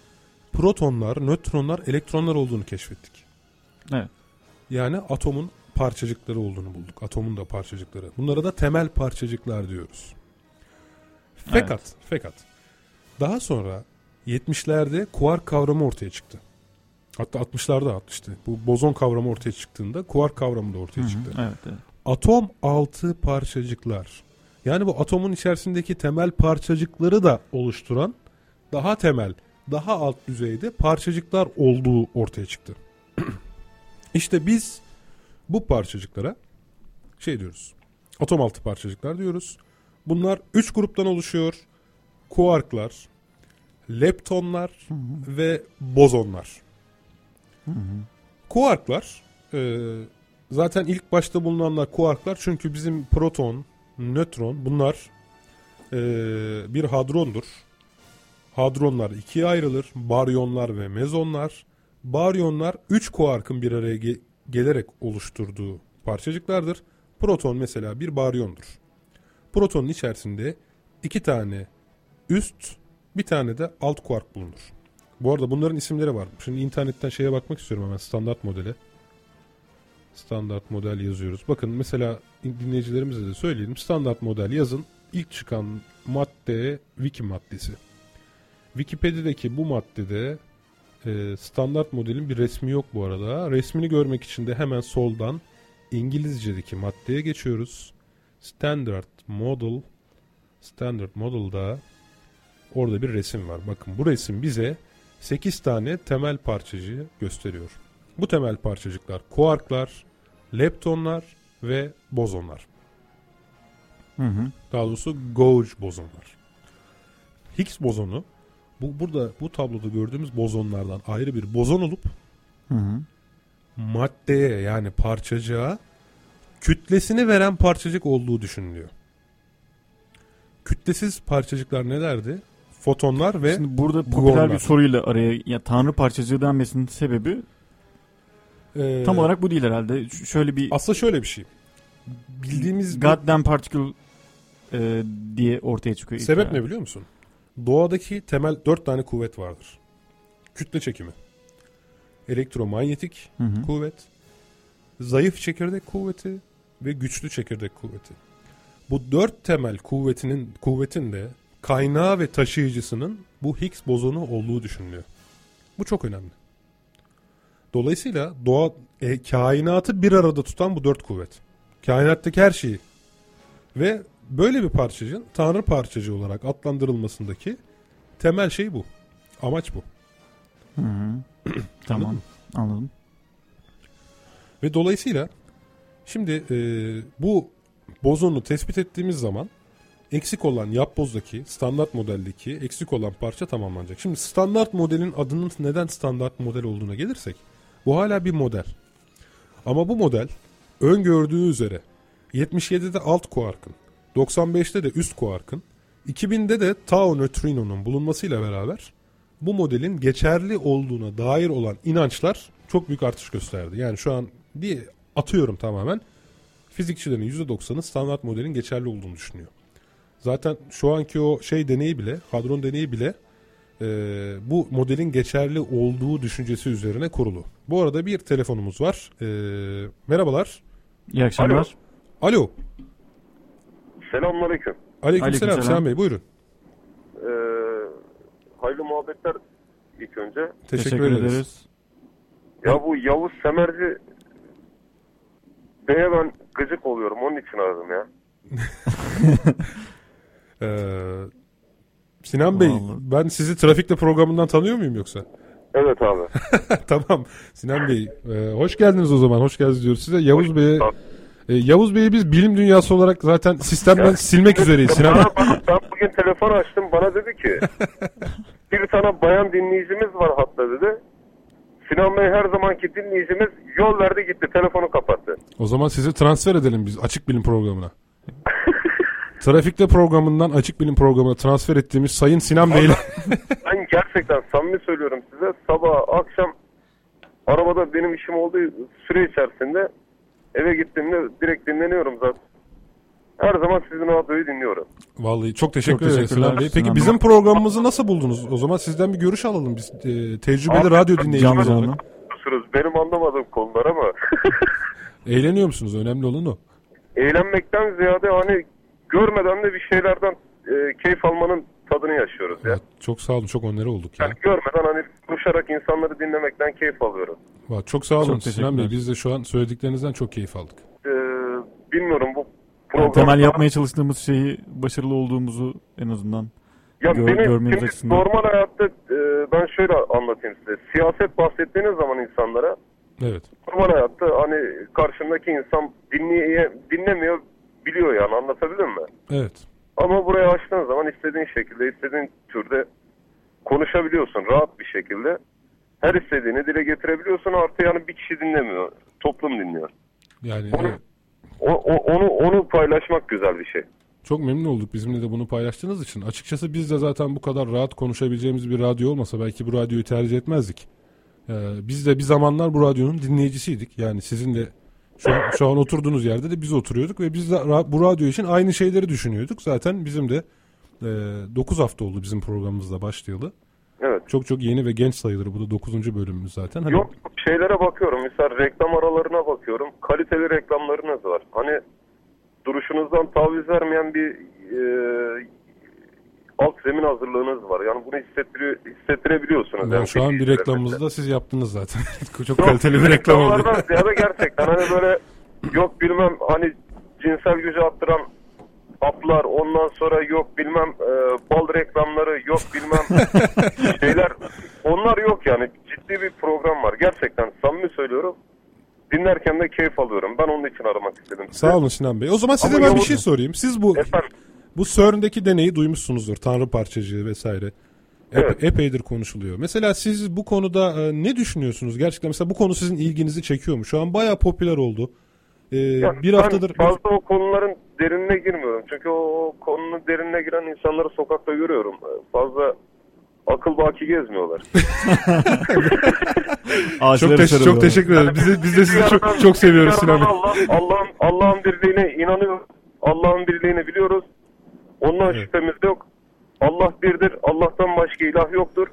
protonlar, nötronlar, elektronlar olduğunu keşfettik. Evet. Yani atomun parçacıkları olduğunu bulduk. Atomun da parçacıkları. Bunlara da temel parçacıklar diyoruz. Fakat, fakat daha sonra 70'lerde kuark kavramı ortaya çıktı. Hatta 60'larda işte bu bozon kavramı ortaya çıktığında kuark kavramı da ortaya Hı hı. çıktı. Evet, evet. Atom altı parçacıklar. Yani bu atomun içerisindeki temel parçacıkları da oluşturan daha temel, daha alt düzeyde parçacıklar olduğu ortaya çıktı. işte biz bu parçacıklara şey diyoruz. Atom altı parçacıklar diyoruz. Bunlar üç gruptan oluşuyor. Kuarklar, leptonlar Hı hı. ve bozonlar. Kuarklar e, zaten ilk başta bulunanlar kuarklar çünkü bizim proton, nötron bunlar e, bir hadrondur. Hadronlar ikiye ayrılır. Baryonlar ve mezonlar. Baryonlar 3 kuarkın bir araya ge- gelerek oluşturduğu parçacıklardır. Proton mesela bir baryondur. Protonun içerisinde iki tane üst, bir tane de alt kuark bulunur. Bu arada bunların isimleri var. Şimdi internetten şeye bakmak istiyorum hemen standart modele. Standart model yazıyoruz. Bakın mesela dinleyicilerimize de söyleyelim. Standart model yazın. İlk çıkan madde wiki maddesi. Wikipedia'daki bu maddede e, standart modelin bir resmi yok bu arada. Resmini görmek için de hemen soldan İngilizce'deki maddeye geçiyoruz. Standard Model Standard Model'da orada bir resim var. Bakın bu resim bize 8 tane temel parçacığı gösteriyor. Bu temel parçacıklar kuarklar, leptonlar ve bozonlar. Hı hı. Daha doğrusu gauge bozonlar. Higgs bozonu bu burada bu tabloda gördüğümüz bozonlardan ayrı bir bozon olup Hı hı. maddeye yani parçacığa kütlesini veren parçacık olduğu düşünülüyor. Kütlesiz parçacıklar nelerdi? Fotonlar ve Şimdi burada popüler gluonlar. bir soruyla araya ya tanrı parçacığı denmesinin sebebi e, tam olarak bu değil herhalde. Ş- Şöyle bir aslında şöyle bir şey. Bildiğimiz goddamn particle e, diye ortaya çıkıyor. sebep ne biliyor musun? Doğadaki temel dört tane kuvvet vardır. Kütle çekimi, elektromanyetik Hı hı. kuvvet, zayıf çekirdek kuvveti ve güçlü çekirdek kuvveti. Bu dört temel kuvvetinin kuvvetin de kaynağı ve taşıyıcısının bu Higgs bozonu olduğu düşünülüyor. Bu çok önemli. Dolayısıyla doğa e, kainatı bir arada tutan bu dört kuvvet. Kainattaki her şeyi ve böyle bir parçacığın tanrı parçacığı olarak adlandırılmasındaki temel şey bu. Amaç bu. Hı hı. tamam. mı? Anladım. Ve dolayısıyla şimdi e, bu bozonu tespit ettiğimiz zaman eksik olan yapbozdaki standart modeldeki eksik olan parça tamamlanacak. Şimdi standart modelin adının neden standart model olduğuna gelirsek bu hala bir model. Ama bu model öngördüğü üzere 77'de alt kuarkın, 95'te de üst kuarkın, 2000'de de tau nötrinonun bulunmasıyla beraber bu modelin geçerli olduğuna dair olan inançlar çok büyük artış gösterdi. Yani şu an bir atıyorum tamamen fizikçilerin %90'ı standart modelin geçerli olduğunu düşünüyor. Zaten şu anki o şey deneyi bile, hadron deneyi bile e, bu modelin geçerli olduğu düşüncesi üzerine kurulu. Bu arada bir telefonumuz var. E, merhabalar. İyi akşamlar. Alo. Selamünaleyküm. Aleykümselam Aleykümselam. Sinan Bey buyurun. Ee, hayırlı muhabbetler ilk önce. Teşekkür, ederiz. Ya bu Yavuz Semerci Bey'e ben gıcık oluyorum. Onun için aradım ya. Ee, Sinan Bey Vallahi. ben sizi trafikte programından tanıyor muyum yoksa? Evet abi. tamam. Sinan Bey e, hoş geldiniz o zaman. Hoş geldiniz diyoruz size. Yavuz Bey'e e, Yavuz Bey'i biz bilim dünyası olarak zaten sistemden Ya, silmek üzereyiz Sinan Bey. Ben bugün telefon açtım. Bana dedi ki bir tane bayan dinleyicimiz var hatta dedi. Sinan Bey her zamanki dinleyicimiz yol verdi gitti. Telefonu kapattı. O zaman sizi transfer edelim biz açık bilim programına. Trafikte programından açık bilim programına transfer ettiğimiz Sayın Sinan Bey ile Ben gerçekten samimi söylüyorum size. Sabah akşam arabada benim işim olduğu süre içerisinde eve gittiğimde direkt dinleniyorum zaten. Her zaman sizin radyoyu dinliyorum. Vallahi çok teşekkür Çok ederiz teşekkürler Sinan Bey. Peki Sinan Bey. bizim programımızı nasıl buldunuz? O zaman sizden bir görüş alalım biz. e, tecrübeli Abi, radyo dinleyicimiz olarak. Benim anlamadığım konular ama Eğleniyor musunuz? Önemli olan o. eğlenmekten ziyade hani görmeden de bir şeylerden e, keyif almanın tadını yaşıyoruz ya. Ya, çok sağ olun. Çok onları olduk ya. Yani görmeden hani konuşarak insanları dinlemekten keyif alıyorum. Bak, çok sağ olun Çok Sinan Bey. Biz de şu an söylediklerinizden çok keyif aldık. Ee, bilmiyorum bu Yani program... temel yapmaya çalıştığımız şeyi başarılı olduğumuzu en azından Ya Gör- benim görmeniz şimdi açısından. normal hayatta e, ben şöyle anlatayım size. Siyaset bahsettiğiniz zaman insanlara Evet. normal hayatta hani karşımdaki insan dinleye, dinlemiyor biliyor yani anlatabildim mi? Evet. Ama buraya açtığın zaman istediğin şekilde istediğin türde konuşabiliyorsun rahat bir şekilde. Her istediğini dile getirebiliyorsun artı yani bir kişi dinlemiyor. Toplum dinliyor. Yani Onu, evet, o, o- onu onu paylaşmak güzel bir şey. çok memnun olduk bizimle de bunu paylaştığınız için. Açıkçası biz de zaten bu kadar rahat konuşabileceğimiz bir radyo olmasa belki bu radyoyu tercih etmezdik. Ee, biz de bir zamanlar bu radyonun dinleyicisiydik. Yani sizin de şu an, şu an oturduğunuz yerde de biz oturuyorduk ve biz de bu radyo için aynı şeyleri düşünüyorduk. Zaten bizim de e, 9 hafta oldu bizim programımızda başlayalı. Evet. Çok çok yeni ve genç sayılır. Bu da 9. bölümümüz zaten. Hani Yok şeylere bakıyorum. Mesela reklam aralarına bakıyorum. Kaliteli reklamlarınız var. Hani duruşunuzdan taviz vermeyen bir e, alt zemin hazırlığınız var. Yani bunu hissettiriyor, hissettirebiliyorsunuz. yani şu an bir filtrelerde. reklamımızda siz yaptınız zaten. çok Yok, kaliteli bir reklam oldu. ziyade gerçekten hani böyle yok bilmem hani cinsel gücü arttıran haplar ondan sonra yok bilmem e, bal reklamları yok bilmem şeyler onlar yok yani ciddi bir program var gerçekten samimi söylüyorum dinlerken de keyif alıyorum ben onun için aramak istedim sizi. Sağ olun Sinan Bey. O zaman size Ama ben bir Yavuz- şey sorayım. Siz bu efendim bu CERN'deki deneyi duymuşsunuzdur. Tanrı parçacığı vesaire. Evet. Epeydir konuşuluyor. Mesela siz bu konuda e, ne düşünüyorsunuz? Gerçekten mesela bu konu sizin ilginizi çekiyor mu? Şu an bayağı popüler oldu. E, Ya bir haftadır fazla o konuların derinine girmiyorum. Çünkü o, o konunun derinine giren insanları sokakta görüyorum. Fazla akıl baki gezmiyorlar. Çok, teş- çok sarılıyorlar. teşekkür ederim. Biz de, biz de sizi çok, çok seviyoruz Sinan Bey. yandan Allah, Allah'ın Allah'ın birliğine inanıyoruz. Allah'ın birliğini biliyoruz. Ondan Evet. şüphemiz yok. Allah birdir. Allah'tan başka ilah yoktur.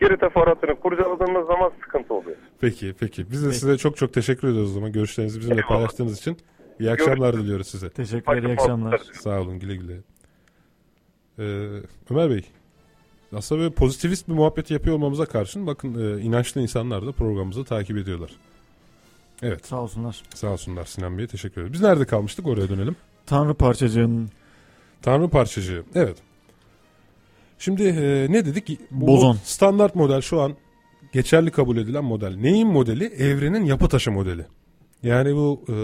Geri teferruatını kurcaladığımız zaman sıkıntı oluyor. Peki peki. Biz de size çok çok teşekkür ediyoruz o zaman. Görüşlerinizi bizimle Eyvallah. paylaştığınız için. İyi akşamlar Görüşürüz. diliyoruz size. Teşekkürler, iyi akşamlar. Sağ olun güle güle. Ee, Ömer Bey aslında böyle pozitivist bir muhabbet yapıyor olmamıza karşın bakın e, inançlı insanlar da programımızı takip ediyorlar. Evet Sağ olsunlar. sağ olsunlar Sinan Bey'e teşekkür ederiz. Biz nerede kalmıştık oraya dönelim. Tanrı parçacığının Tanrı parçacığı evet. Şimdi e, ne dedik? Bu Bozon. Standart model şu an geçerli kabul edilen model. Neyin modeli? Evrenin yapı taşı modeli. Yani bu e,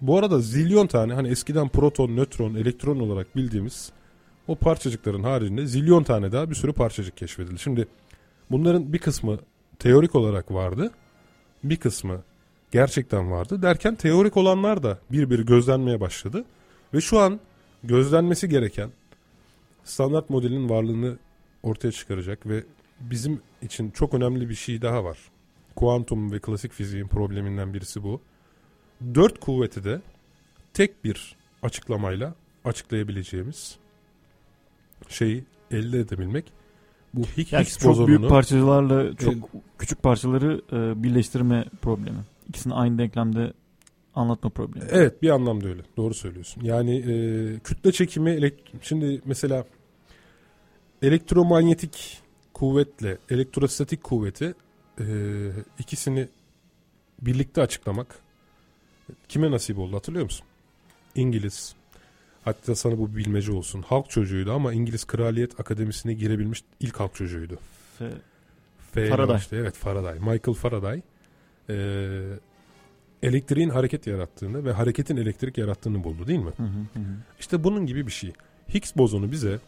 bu arada zilyon tane hani eskiden proton, nötron, elektron olarak bildiğimiz o parçacıkların haricinde zilyon tane daha bir sürü parçacık keşfedildi. Şimdi bunların bir kısmı teorik olarak vardı. Bir kısmı gerçekten vardı. Derken teorik olanlar da bir bir gözlenmeye başladı. Ve şu an gözlenmesi gereken standart modelin varlığını ortaya çıkaracak ve bizim için çok önemli bir şey daha var. Kuantum ve klasik fiziğin probleminden birisi bu. Dört kuvveti de tek bir açıklamayla açıklayabileceğimiz şeyi elde edebilmek. Bu Higgs, yani çok büyük parçalarla çok El- küçük parçaları e, birleştirme problemi. İkisini aynı denklemde anlatma problemi. Evet bir anlamda öyle. Doğru söylüyorsun. Yani e, kütle çekimi elekt- şimdi mesela elektromanyetik kuvvetle elektrostatik kuvveti e, ikisini birlikte açıklamak kime nasip oldu hatırlıyor musun? İngiliz hatta sana bu bilmece olsun. Halk çocuğuydu ama İngiliz Kraliyet Akademisi'ne girebilmiş ilk halk çocuğuydu. F ile Faraday. başlıyor. Evet Faraday. Michael Faraday e, elektriğin hareket yarattığını ve hareketin elektrik yarattığını buldu değil mi? Hı hı hı. İşte bunun gibi bir şey. Higgs bozonu bize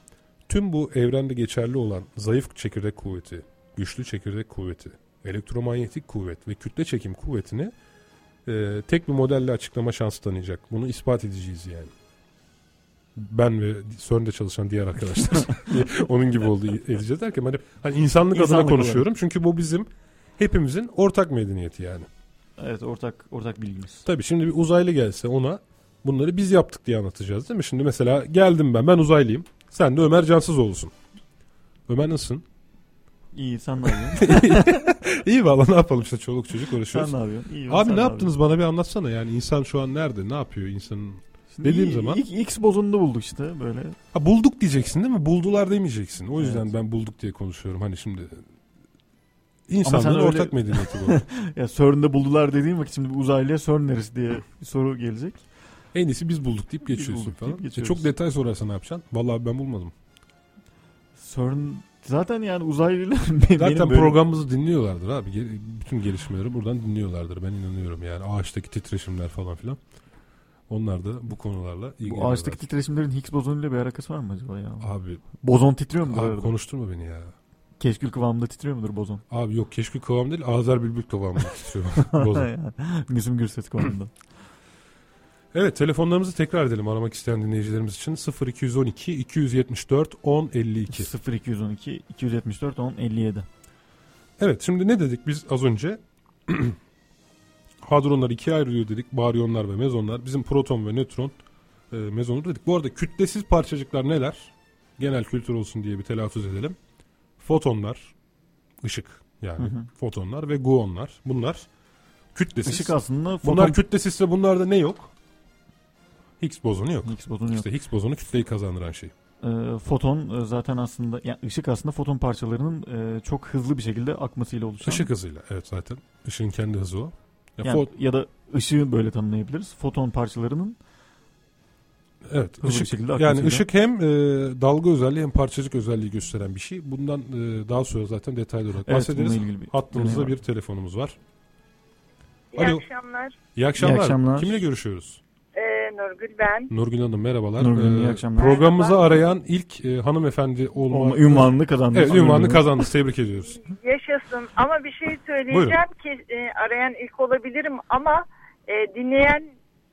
tüm bu evrende geçerli olan zayıf çekirdek kuvveti, güçlü çekirdek kuvveti, elektromanyetik kuvvet ve kütle çekim kuvvetini e, tek bir modelle açıklama şansı tanıyacak. Bunu ispat edeceğiz yani. Ben ve CERN'de çalışan diğer arkadaşlar onun gibi oldu edeceğiz derken hani, hani insanlık, adına İnsanlık konuşuyorum. Çünkü bu bizim hepimizin ortak medeniyeti yani. Evet ortak ortak bilgimiz. Tabii şimdi bir uzaylı gelse ona bunları biz yaptık diye anlatacağız değil mi? Şimdi mesela geldim ben ben uzaylıyım. Sen de Ömer Cansızoğlu'sun. Ömer nasılsın? İyi sen ne yapıyorsun? İyi valla ne yapalım işte çoluk çocuk sen uğraşıyoruz. ne yapıyorsun? İyi, Abi sen ne yaptınız bana bir anlatsana yani insan şu an nerede ne yapıyor insanın? Şimdi dediğim iyi- zaman- ilk X bozonunu bulduk işte böyle. Ha bulduk diyeceksin değil mi? Buldular demeyeceksin. O yüzden Evet. ben bulduk diye konuşuyorum hani şimdi. Sen İnsanlığın öyle- ortak medeniyeti bu. Ya CERN'de buldular dediğim vakit şimdi uzaylıya CERN neresi diye bir soru gelecek. en iyisi biz bulduk deyip Biz geçiyorsun bulduk falan. deyip E, çok detay sorarsa ne yapacaksın? Vallahi ben bulmadım. CERN zaten yani uzaylılar Zaten benim böyle- programımızı dinliyorlardır abi. Bütün gelişmeleri buradan dinliyorlardır. Ben inanıyorum yani. Ağaçtaki titreşimler falan filan. Onlar da bu konularla bu ilgileniyorlar. ağaçtaki titreşimlerin Higgs bozonuyla bir alakası var mı acaba ya? Abi, Bozon titriyor mu bu abi arada? konuşturma beni ya. Keşkül kıvamında titriyor mudur bozon? Abi yok keşke kıvam değil Azer Bülbül kıvamında titriyor. Yani, Müslüm Gürses kıvamında. Evet telefonlarımızı tekrar edelim aramak isteyen dinleyicilerimiz için 0212 274 1052. 0212 274 10 57. Evet şimdi ne dedik biz az önce? Hadronlar ikiye ayrılıyor dedik. Baryonlar ve mezonlar. Bizim proton ve nötron e, mezonlar dedik. Bu arada kütlesiz parçacıklar neler? Genel kültür olsun diye bir telaffuz edelim. Fotonlar, ışık yani Hı hı. fotonlar ve gluonlar. Bunlar kütlesiz. Işık aslında foton... Bunlar kütlesizse bunlarda ne yok? Higgs bozonu yok. Higgs bozonu yok. İşte Higgs bozonu kütleyi kazandıran şey. Ee, foton e, zaten aslında yani ışık aslında foton parçalarının e, çok hızlı bir şekilde akmasıyla oluşan. Işık hızıyla evet zaten. Işığın kendi hızı o. Ya Yani- fo- ya da ışığı böyle tanımlayabiliriz. Foton parçalarının evet hızlı bir ışık, şekilde yani akmasıyla. ışık hem e, dalga özelliği hem parçacık özelliği gösteren bir şey. Bundan e, daha sonra zaten detaylı olarak Evet, bahsederiz. bununla ilgili bir Hattımızda bir var. telefonumuz var. İyi Alo. akşamlar. İyi akşamlar. İyi akşamlar. Kimle görüşüyoruz? Ee, Nurgül ben. Nurgül Hanım merhabalar. Nurgül Hanım, Ee, iyi akşamlar. Programımızı Merhaba. arayan ilk e, hanımefendi olma, olma ünvanını kazandı. Evet ünvanını kazandı. Tebrik ediyoruz. Yaşasın ama bir şey söyleyeceğim ki e, arayan ilk olabilirim ama e, dinleyen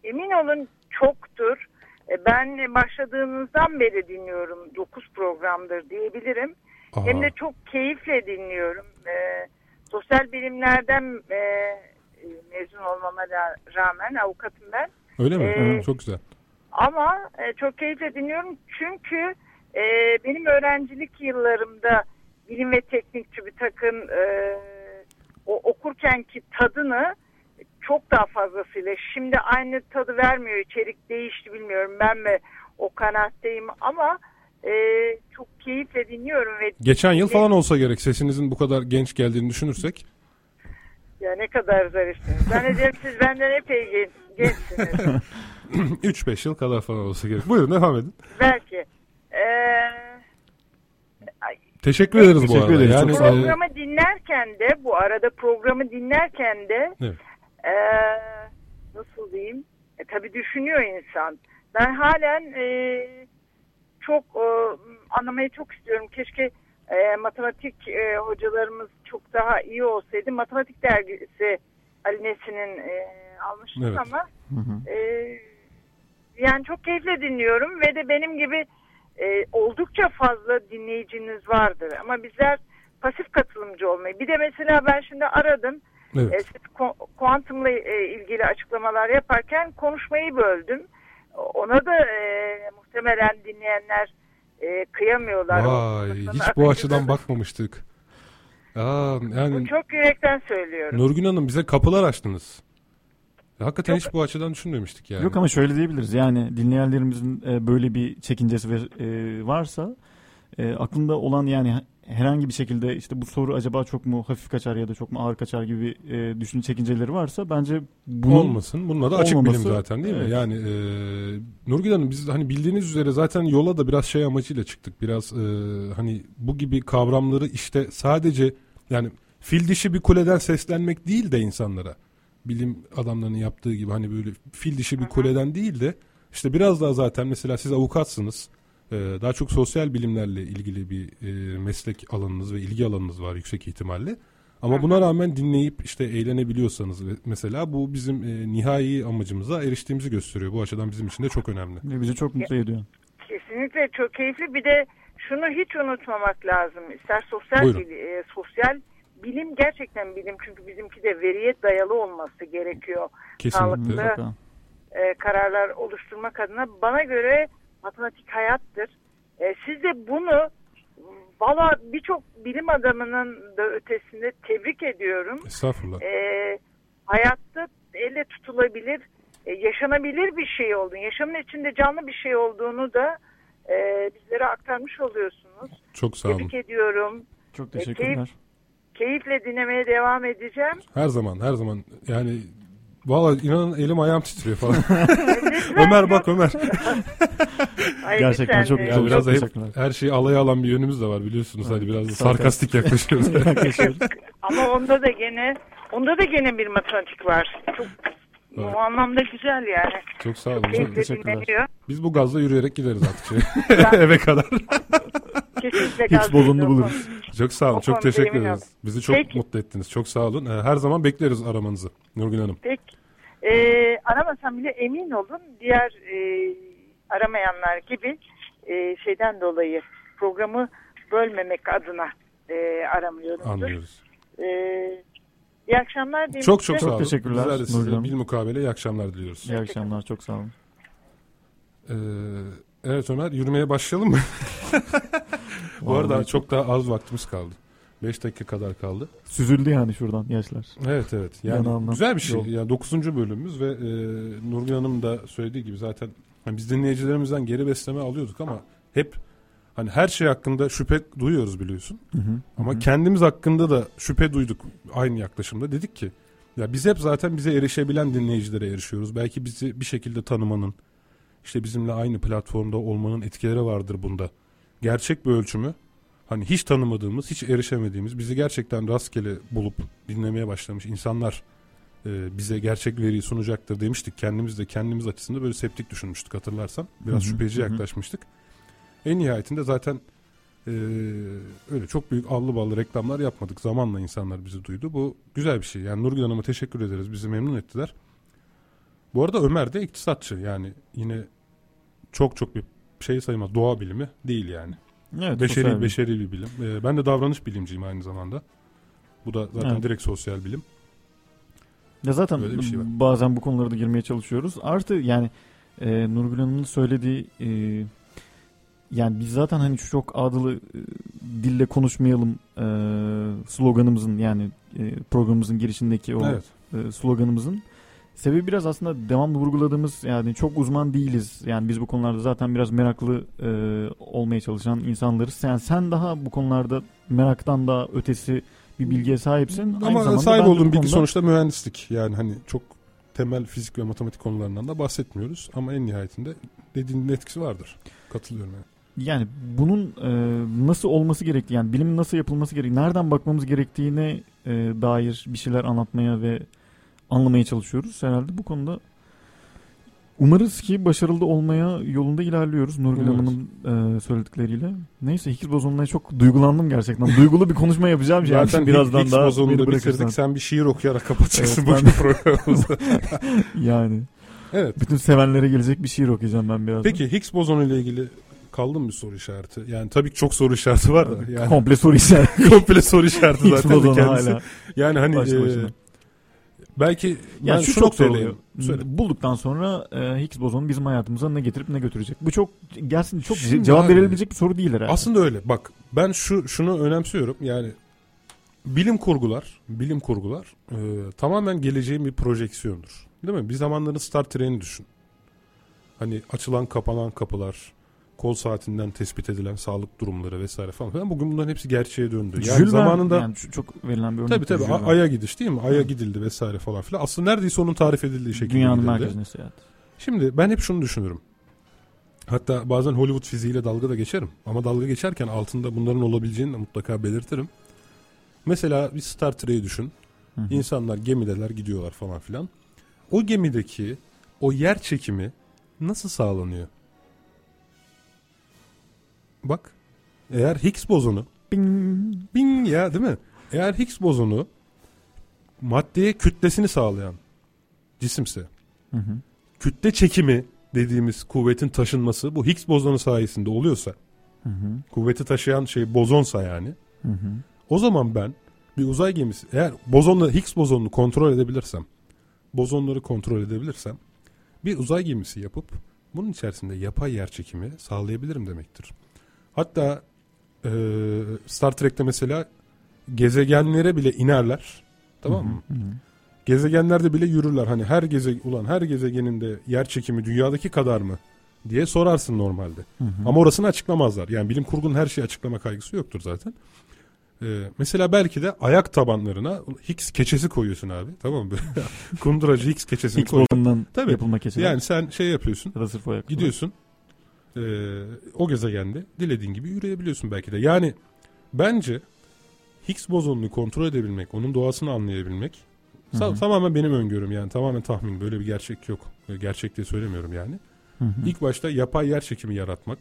emin olun çoktur. E, ben başladığınızdan beri dinliyorum. 9 programdır diyebilirim. Aha, Hem de çok keyifle dinliyorum. E, sosyal bilimlerden e, e, mezun olmama rağmen avukatım ben. öyle mi? Ee, Çok güzel. Ama e, çok keyifle dinliyorum çünkü e, benim öğrencilik yıllarımda bilim ve teknik bir takım e, o okurkenki tadını çok daha fazlasıyla şimdi aynı tadı vermiyor içerik değişti bilmiyorum ben mi o kanaatteyim ama e, çok keyifle dinliyorum ve Geçen yıl falan olsa gerek sesinizin bu kadar genç geldiğini düşünürsek. ya ne kadar zarifsiniz. Zannederim siz benden epey gen- gençsiniz. 3-5 yıl kadar falan olsa gerek. Buyurun devam edin. Belki. E, Teşekkür ederiz bu Teşekkür arada. ederiz, Yani sağ olun. e, Programı dinlerken de bu arada programı dinlerken de Evet. Eee, nasıl diyeyim e, tabii düşünüyor insan. Ben halen eee, çok eee, anlamayı çok istiyorum. Keşke eee, matematik eee, hocalarımız çok daha iyi olsaydı. Matematik dergisi Ali Nesin'in eee, almıştım Evet. ama Hı hı. ee, yani çok keyifle dinliyorum ve de benim gibi e, oldukça fazla dinleyiciniz vardır. Ama bizler pasif katılımcı olmayı. Bir de mesela ben şimdi aradım. E, evet. siz ku- kuantumla e, ilgili açıklamalar yaparken konuşmayı böldüm. Ona da e, muhtemelen dinleyenler e, kıyamıyorlar. Vay hiç bu açıdan bakmamıştık. Aa, yani Bu çok yürekten söylüyorum. Nurgün Hanım bize kapılar açtınız. Hakikaten Yok. hiç bu açıdan düşünmemiştik yani. Yok ama şöyle diyebiliriz. Yani dinleyenlerimizin e, böyle bir çekincesi ve e, varsa e, aklında olan yani herhangi bir şekilde işte bu soru acaba çok mu hafif kaçar ya da çok mu ağır kaçar gibi e, düşünce çekinceleri varsa bence bunun Olmasın. Bununla da açık olmaması- bilim zaten değil mi? Evet. Yani e, Nurgül Hanım biz hani bildiğiniz üzere zaten yola da biraz şey amacıyla çıktık. Biraz e, hani bu gibi kavramları işte sadece yani fil dişi bir kuleden seslenmek değil de insanlara. Bilim adamlarının yaptığı gibi hani böyle fil dişi bir kuleden değil de işte biraz daha zaten mesela siz avukatsınız. E, daha çok sosyal bilimlerle ilgili bir e, meslek alanınız ve ilgi alanınız var yüksek ihtimalle. Ama buna rağmen dinleyip işte eğlenebiliyorsanız ve mesela bu bizim e, nihai amacımıza eriştiğimizi gösteriyor. Bu açıdan bizim için de çok önemli. ve bizi çok mutlu ediyor. Kesinlikle çok keyifli. Bir de şunu hiç unutmamak lazım. İster sosyal Buyurun. bil- e, sosyal bilim gerçekten bilim çünkü bizimki de veriye dayalı olması gerekiyor. Kesinlikle. Sağlıklı. E, kararlar oluşturmak adına bana göre matematik hayattır. E, siz de bunu valla birçok bilim adamının da ötesinde tebrik ediyorum. Estağfurullah. E, hayatta elle tutulabilir, e, yaşanabilir bir şey olduğunu, yaşamın içinde canlı bir şey olduğunu da e, bizlere aktarmış oluyorsunuz. Çok sağ olun. Tebrik ediyorum. Çok teşekkürler. Keyifle dinlemeye devam edeceğim. Her zaman her zaman yani Valla inanın elim ayağım titriyor falan. Ömer bak Ömer. Ay, Gerçekten çok Çok biraz da hep her şeyi alaya alan bir yönümüz de var biliyorsunuz. Hadi biraz da sarkastik. yaklaşıyoruz. Ama onda da gene onda da gene bir matematik var. Çok bu Evet. anlamda güzel yani. Çok sağ olun. Keyifle teşekkürler. dinleniyor. Biz bu gazla yürüyerek gideriz artık şey. eve kadar. Kesinlikle bozonunu geliyor. buluruz. Çok sağ olun. O Çok teşekkür ederiz. Bizi çok Peki. mutlu ettiniz. Çok sağ olun. Her zaman bekleriz aramanızı Nurgül Hanım. Peki. Ee, aramasam bile emin olun diğer e, aramayanlar gibi e, şeyden dolayı programı bölmemek adına e, aramıyorumdur. Anlıyoruz. E, iyi akşamlar diyeyim Çok çok olun. teşekkürler Bizler de size bil mukabele iyi akşamlar diliyoruz. İyi akşamlar çok sağ olun. Ee, evet Ömer yürümeye başlayalım mı? Bu arada çok daha az vaktimiz kaldı. 5 dakika kadar kaldı. Süzüldü yani şuradan yaşlar. Evet evet. Yani Yanağından. güzel bir şey. Yol. Yani 9. bölümümüz ve e, Nurgül Hanım da söylediği gibi zaten hani biz dinleyicilerimizden geri besleme alıyorduk ama hep hani her şey hakkında şüphe duyuyoruz biliyorsun. Hı hı. Ama Hı hı. kendimiz hakkında da şüphe duyduk aynı yaklaşımda. Dedik ki ya biz hep zaten bize erişebilen dinleyicilere erişiyoruz. Belki bizi bir şekilde tanımanın, işte bizimle aynı platformda olmanın etkileri vardır bunda. Gerçek bir ölçümü hani hiç tanımadığımız, hiç erişemediğimiz, bizi gerçekten rastgele bulup dinlemeye başlamış insanlar e, bize gerçek veriyi sunacaktır demiştik. Kendimiz de kendimiz açısında böyle septik düşünmüştük hatırlarsan. Biraz Hı hı, şüpheci hı hı. yaklaşmıştık. En nihayetinde zaten ee, öyle çok büyük allı ballı reklamlar yapmadık. Zamanla insanlar bizi duydu. Bu güzel bir şey. Yani Nurgül Hanım'a teşekkür ederiz. Bizi memnun ettiler. Bu arada Ömer de iktisatçı. Yani yine çok çok bir şey sayılmaz. Doğa bilimi değil yani. Evet, beşeri beşeri bir bilim. Ee, ben de davranış bilimciyim aynı zamanda. Bu da zaten Evet. direkt sosyal bilim. Ya zaten bir şey var. bazen bu konulara da girmeye çalışıyoruz. Artı yani e, Nurgül Hanım'ın söylediği e, yani biz zaten hani çok adılı e, dille konuşmayalım e, sloganımızın yani e, programımızın girişindeki o Evet. e, sloganımızın sebebi biraz aslında devamlı vurguladığımız yani çok uzman değiliz. Yani biz bu konularda zaten biraz meraklı e, olmaya çalışan insanlarız. Sen sen daha bu konularda meraktan da ötesi bir bilgiye sahipsin. Aynı Ama zamanda sahip olduğum bilgi konuda- sonuçta mühendislik. Yani hani çok temel fizik ve matematik konularından da bahsetmiyoruz. Ama en nihayetinde dediğinin etkisi vardır. Katılıyorum yani. Yani bunun e, nasıl olması gerektiği yani bilimin nasıl yapılması gerektiği, nereden bakmamız gerektiğine e, dair bir şeyler anlatmaya ve anlamaya çalışıyoruz herhalde bu konuda. Umarız ki başarılı olmaya yolunda ilerliyoruz Nurgül. Hanım'ın e, söyledikleriyle. Neyse Higgs bozonuna çok duygulandım gerçekten. Duygulu bir konuşma yapacağım. yani Zaten birazdan Higgs daha bozonunu da bitirdik. Sen bir şiir okuyarak kapatacaksın Evet, bugün programımızı. Yani evet. bütün sevenlere gelecek bir şiir okuyacağım ben birazdan. Peki Higgs bozonu ile ilgili kaldı mı bir soru işareti? Yani tabii ki çok soru işareti var da. Yani Komple soru işareti. komple soru işareti zaten kendisi. hala. Yani hani e. belki Ya ben şu çok söyleyeyim. Söyle. Bulduktan sonra e, Higgs bozonu bizim hayatımıza ne getirip ne götürecek? Bu çok gerçekten çok Şimdi cevap abi- verilebilecek bir soru değil herhalde. Aslında öyle. Bak ben şu şunu önemsiyorum. Yani bilim kurgular, bilim kurgular e, tamamen geleceğin bir projeksiyondur. Değil mi? Bir zamanların Star Trek'ini düşün. Hani açılan kapanan kapılar, kol saatinden tespit edilen sağlık durumları vesaire falan. filan. Bugün bunların hepsi gerçeğe döndü. Yani Jules Verne, zamanında yani çok verilen bir örnek. tabii tabii A- Ay'a gidiş değil mi? Ay'a gidildi vesaire falan filan. Aslında neredeyse onun tarif edildiği şekilde Dünyanın gidildi. merkezine seyahat. Şimdi ben hep şunu düşünürüm. Hatta bazen Hollywood fiziğiyle dalga da geçerim. Ama dalga geçerken altında bunların olabileceğini de mutlaka belirtirim. Mesela bir Star Trek'i düşün. Hı hı. İnsanlar gemideler gidiyorlar falan filan. O gemideki o yer çekimi nasıl sağlanıyor? Bak eğer Higgs bozonu Bing. bing ya değil mi? Eğer Higgs bozonu maddeye kütlesini sağlayan cisimse Hı hı. kütle çekimi dediğimiz kuvvetin taşınması bu Higgs bozonu sayesinde oluyorsa Hı hı. kuvveti taşıyan şey bozonsa yani Hı hı. o zaman ben bir uzay gemisi eğer bozonla Higgs bozonunu kontrol edebilirsem bozonları kontrol edebilirsem bir uzay gemisi yapıp bunun içerisinde yapay yer çekimi sağlayabilirim demektir. Hatta e, Star Trek'te mesela gezegenlere bile inerler. Tamam mı? Hı hı. Gezegenlerde bile yürürler. Hani her geze ulan her gezegeninde yer çekimi dünyadaki kadar mı diye sorarsın normalde. Hı hı. Ama orasını açıklamazlar. Yani bilim kurgunun her şeyi açıklama kaygısı yoktur zaten. Ee, mesela belki de ayak tabanlarına Higgs keçesi koyuyorsun abi. Tamam mı? Kunduracı Higgs keçesini Higgs koyuyorsun. Tabii. yapılma kesin. Yani sen şey yapıyorsun. ya. Gidiyorsun. Ee, o gezegende dilediğin gibi yürüyebiliyorsun belki de. Yani bence Higgs bozonunu kontrol edebilmek, onun doğasını anlayabilmek Hı hı. tamamen benim öngörüm yani tamamen tahmin. Böyle bir gerçek yok. Gerçek diye söylemiyorum yani. Hı hı. İlk başta yapay yer çekimi yaratmak.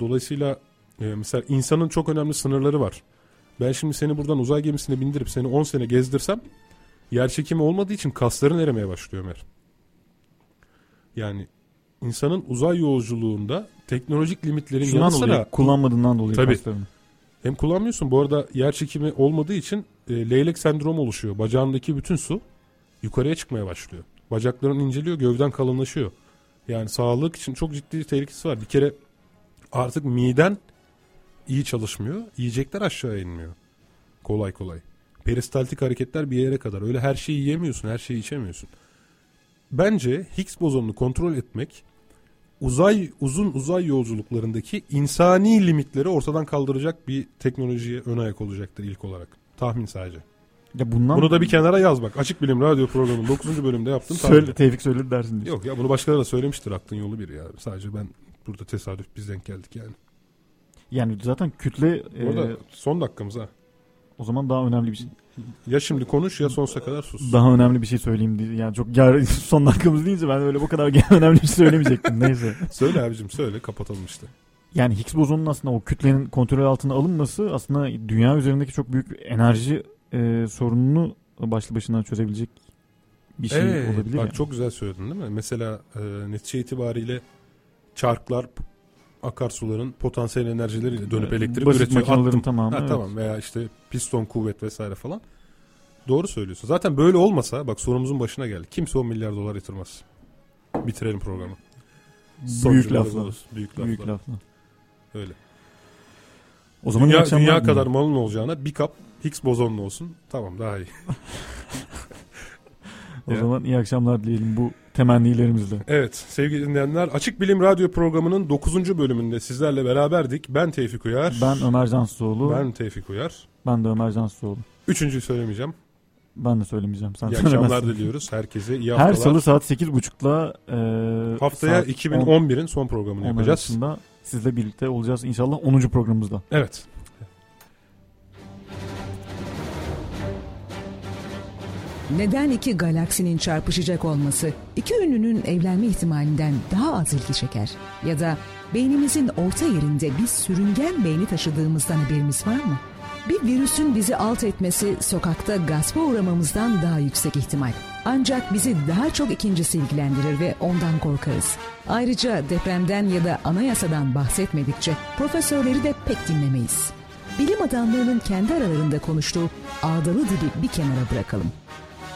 Dolayısıyla Ee, mesela insanın çok önemli sınırları var. Ben şimdi seni buradan uzay gemisine bindirip seni 10 sene gezdirsem yer çekimi olmadığı için kasların erimeye başlıyor Ömer. Yani insanın uzay yolculuğunda teknolojik limitlerin yanı Şundan sıra dolayı kullanmadığından dolayı Tabii. kaslarını. hem kullanmıyorsun. Bu arada yer çekimi olmadığı için e, leylek sendromu oluşuyor. Bacağındaki bütün su yukarıya çıkmaya başlıyor. Bacakların inceliyor, gövden kalınlaşıyor. Yani sağlık için çok ciddi tehlikesi var. Bir kere artık miden iyi çalışmıyor. Yiyecekler aşağı inmiyor. Kolay kolay. Peristaltik hareketler bir yere kadar. Öyle her şeyi yiyemiyorsun, her şeyi içemiyorsun. Bence Higgs bozonunu kontrol etmek uzay uzun uzay yolculuklarındaki insani limitleri ortadan kaldıracak bir teknolojiye ön ayak olacaktır ilk olarak. Tahmin sadece. Ya bundan Bunu da bir kenara yaz bak. Açık Bilim Radyo programının 9. bölümde yaptım. söyle, Tevfik söyledi dersin. diye. Yok ya bunu başkaları da söylemiştir aklın yolu bir ya. Sadece ben burada tesadüf biz denk geldik yani. Yani zaten kütle e, Orada son dakikamız ha. O zaman daha önemli bir şey. Ya şimdi konuş ya sonsuza kadar sus. Daha önemli bir şey söyleyeyim diye. Yani çok gar son dakikamız deyince ben öyle bu kadar önemli bir şey söylemeyecektim. Neyse. söyle abicim söyle kapatalım işte. Yani Higgs bozonunun aslında o kütlenin kontrol altına alınması aslında dünya üzerindeki çok büyük enerji e, sorununu başlı başına çözebilecek bir şey Evet, olabilir. Bak yani. çok güzel söyledin değil mi? Mesela e, netice itibariyle çarklar akarsuların potansiyel enerjileriyle dönüp elektrik basit üretiyor. makinelerin Attım. tamamı, Ha, evet. Tamam veya işte piston kuvvet vesaire falan. Doğru söylüyorsun. Zaten böyle olmasa bak sorumuzun başına geldi. Kimse 10 milyar dolar yatırmaz. Bitirelim programı. büyük buluruz. Büyük laflar. Büyük laflar. Öyle. O zaman dünya, dünya kadar malın olacağına bir kap Higgs bozonlu olsun. Tamam daha iyi. O zaman iyi akşamlar dileyelim bu temennilerimizle. Evet sevgili dinleyenler Açık Bilim Radyo programının 9. bölümünde sizlerle beraberdik. Ben Tevfik Uyar. Ben Ömer Cansuoğlu. Ben, Ben Tevfik Uyar. de Ömer Cansuoğlu. Üçüncüyü söylemeyeceğim. Ben de söylemeyeceğim. Sen İyi akşamlar diliyoruz. Herkese iyi Her salı saat 8.30'da e, Haftaya saat 2011'in son programını 10 yapacağız. sizle birlikte olacağız inşallah 10. programımızda. Evet. Neden iki galaksinin çarpışacak olması iki ünlünün evlenme ihtimalinden daha az ilgi çeker? Ya da beynimizin orta yerinde bir sürüngen beyni taşıdığımızdan haberimiz var mı? Bir virüsün bizi alt etmesi sokakta gaspa uğramamızdan daha yüksek ihtimal. Ancak bizi daha çok ikincisi ilgilendirir ve ondan korkarız. Ayrıca depremden ya da anayasadan bahsetmedikçe profesörleri de pek dinlemeyiz. Bilim adamlarının kendi aralarında konuştuğu ağdalı dili bir kenara bırakalım.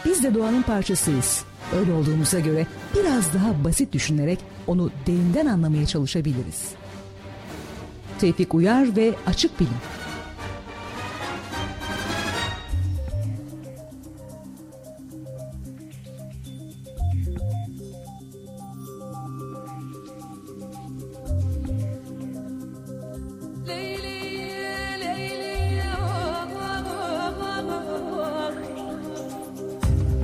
Biz de doğanın parçasıyız. Öyle olduğumuza göre biraz daha basit düşünerek onu derinden anlamaya çalışabiliriz. Tevfik Uyar ve Açık Bilim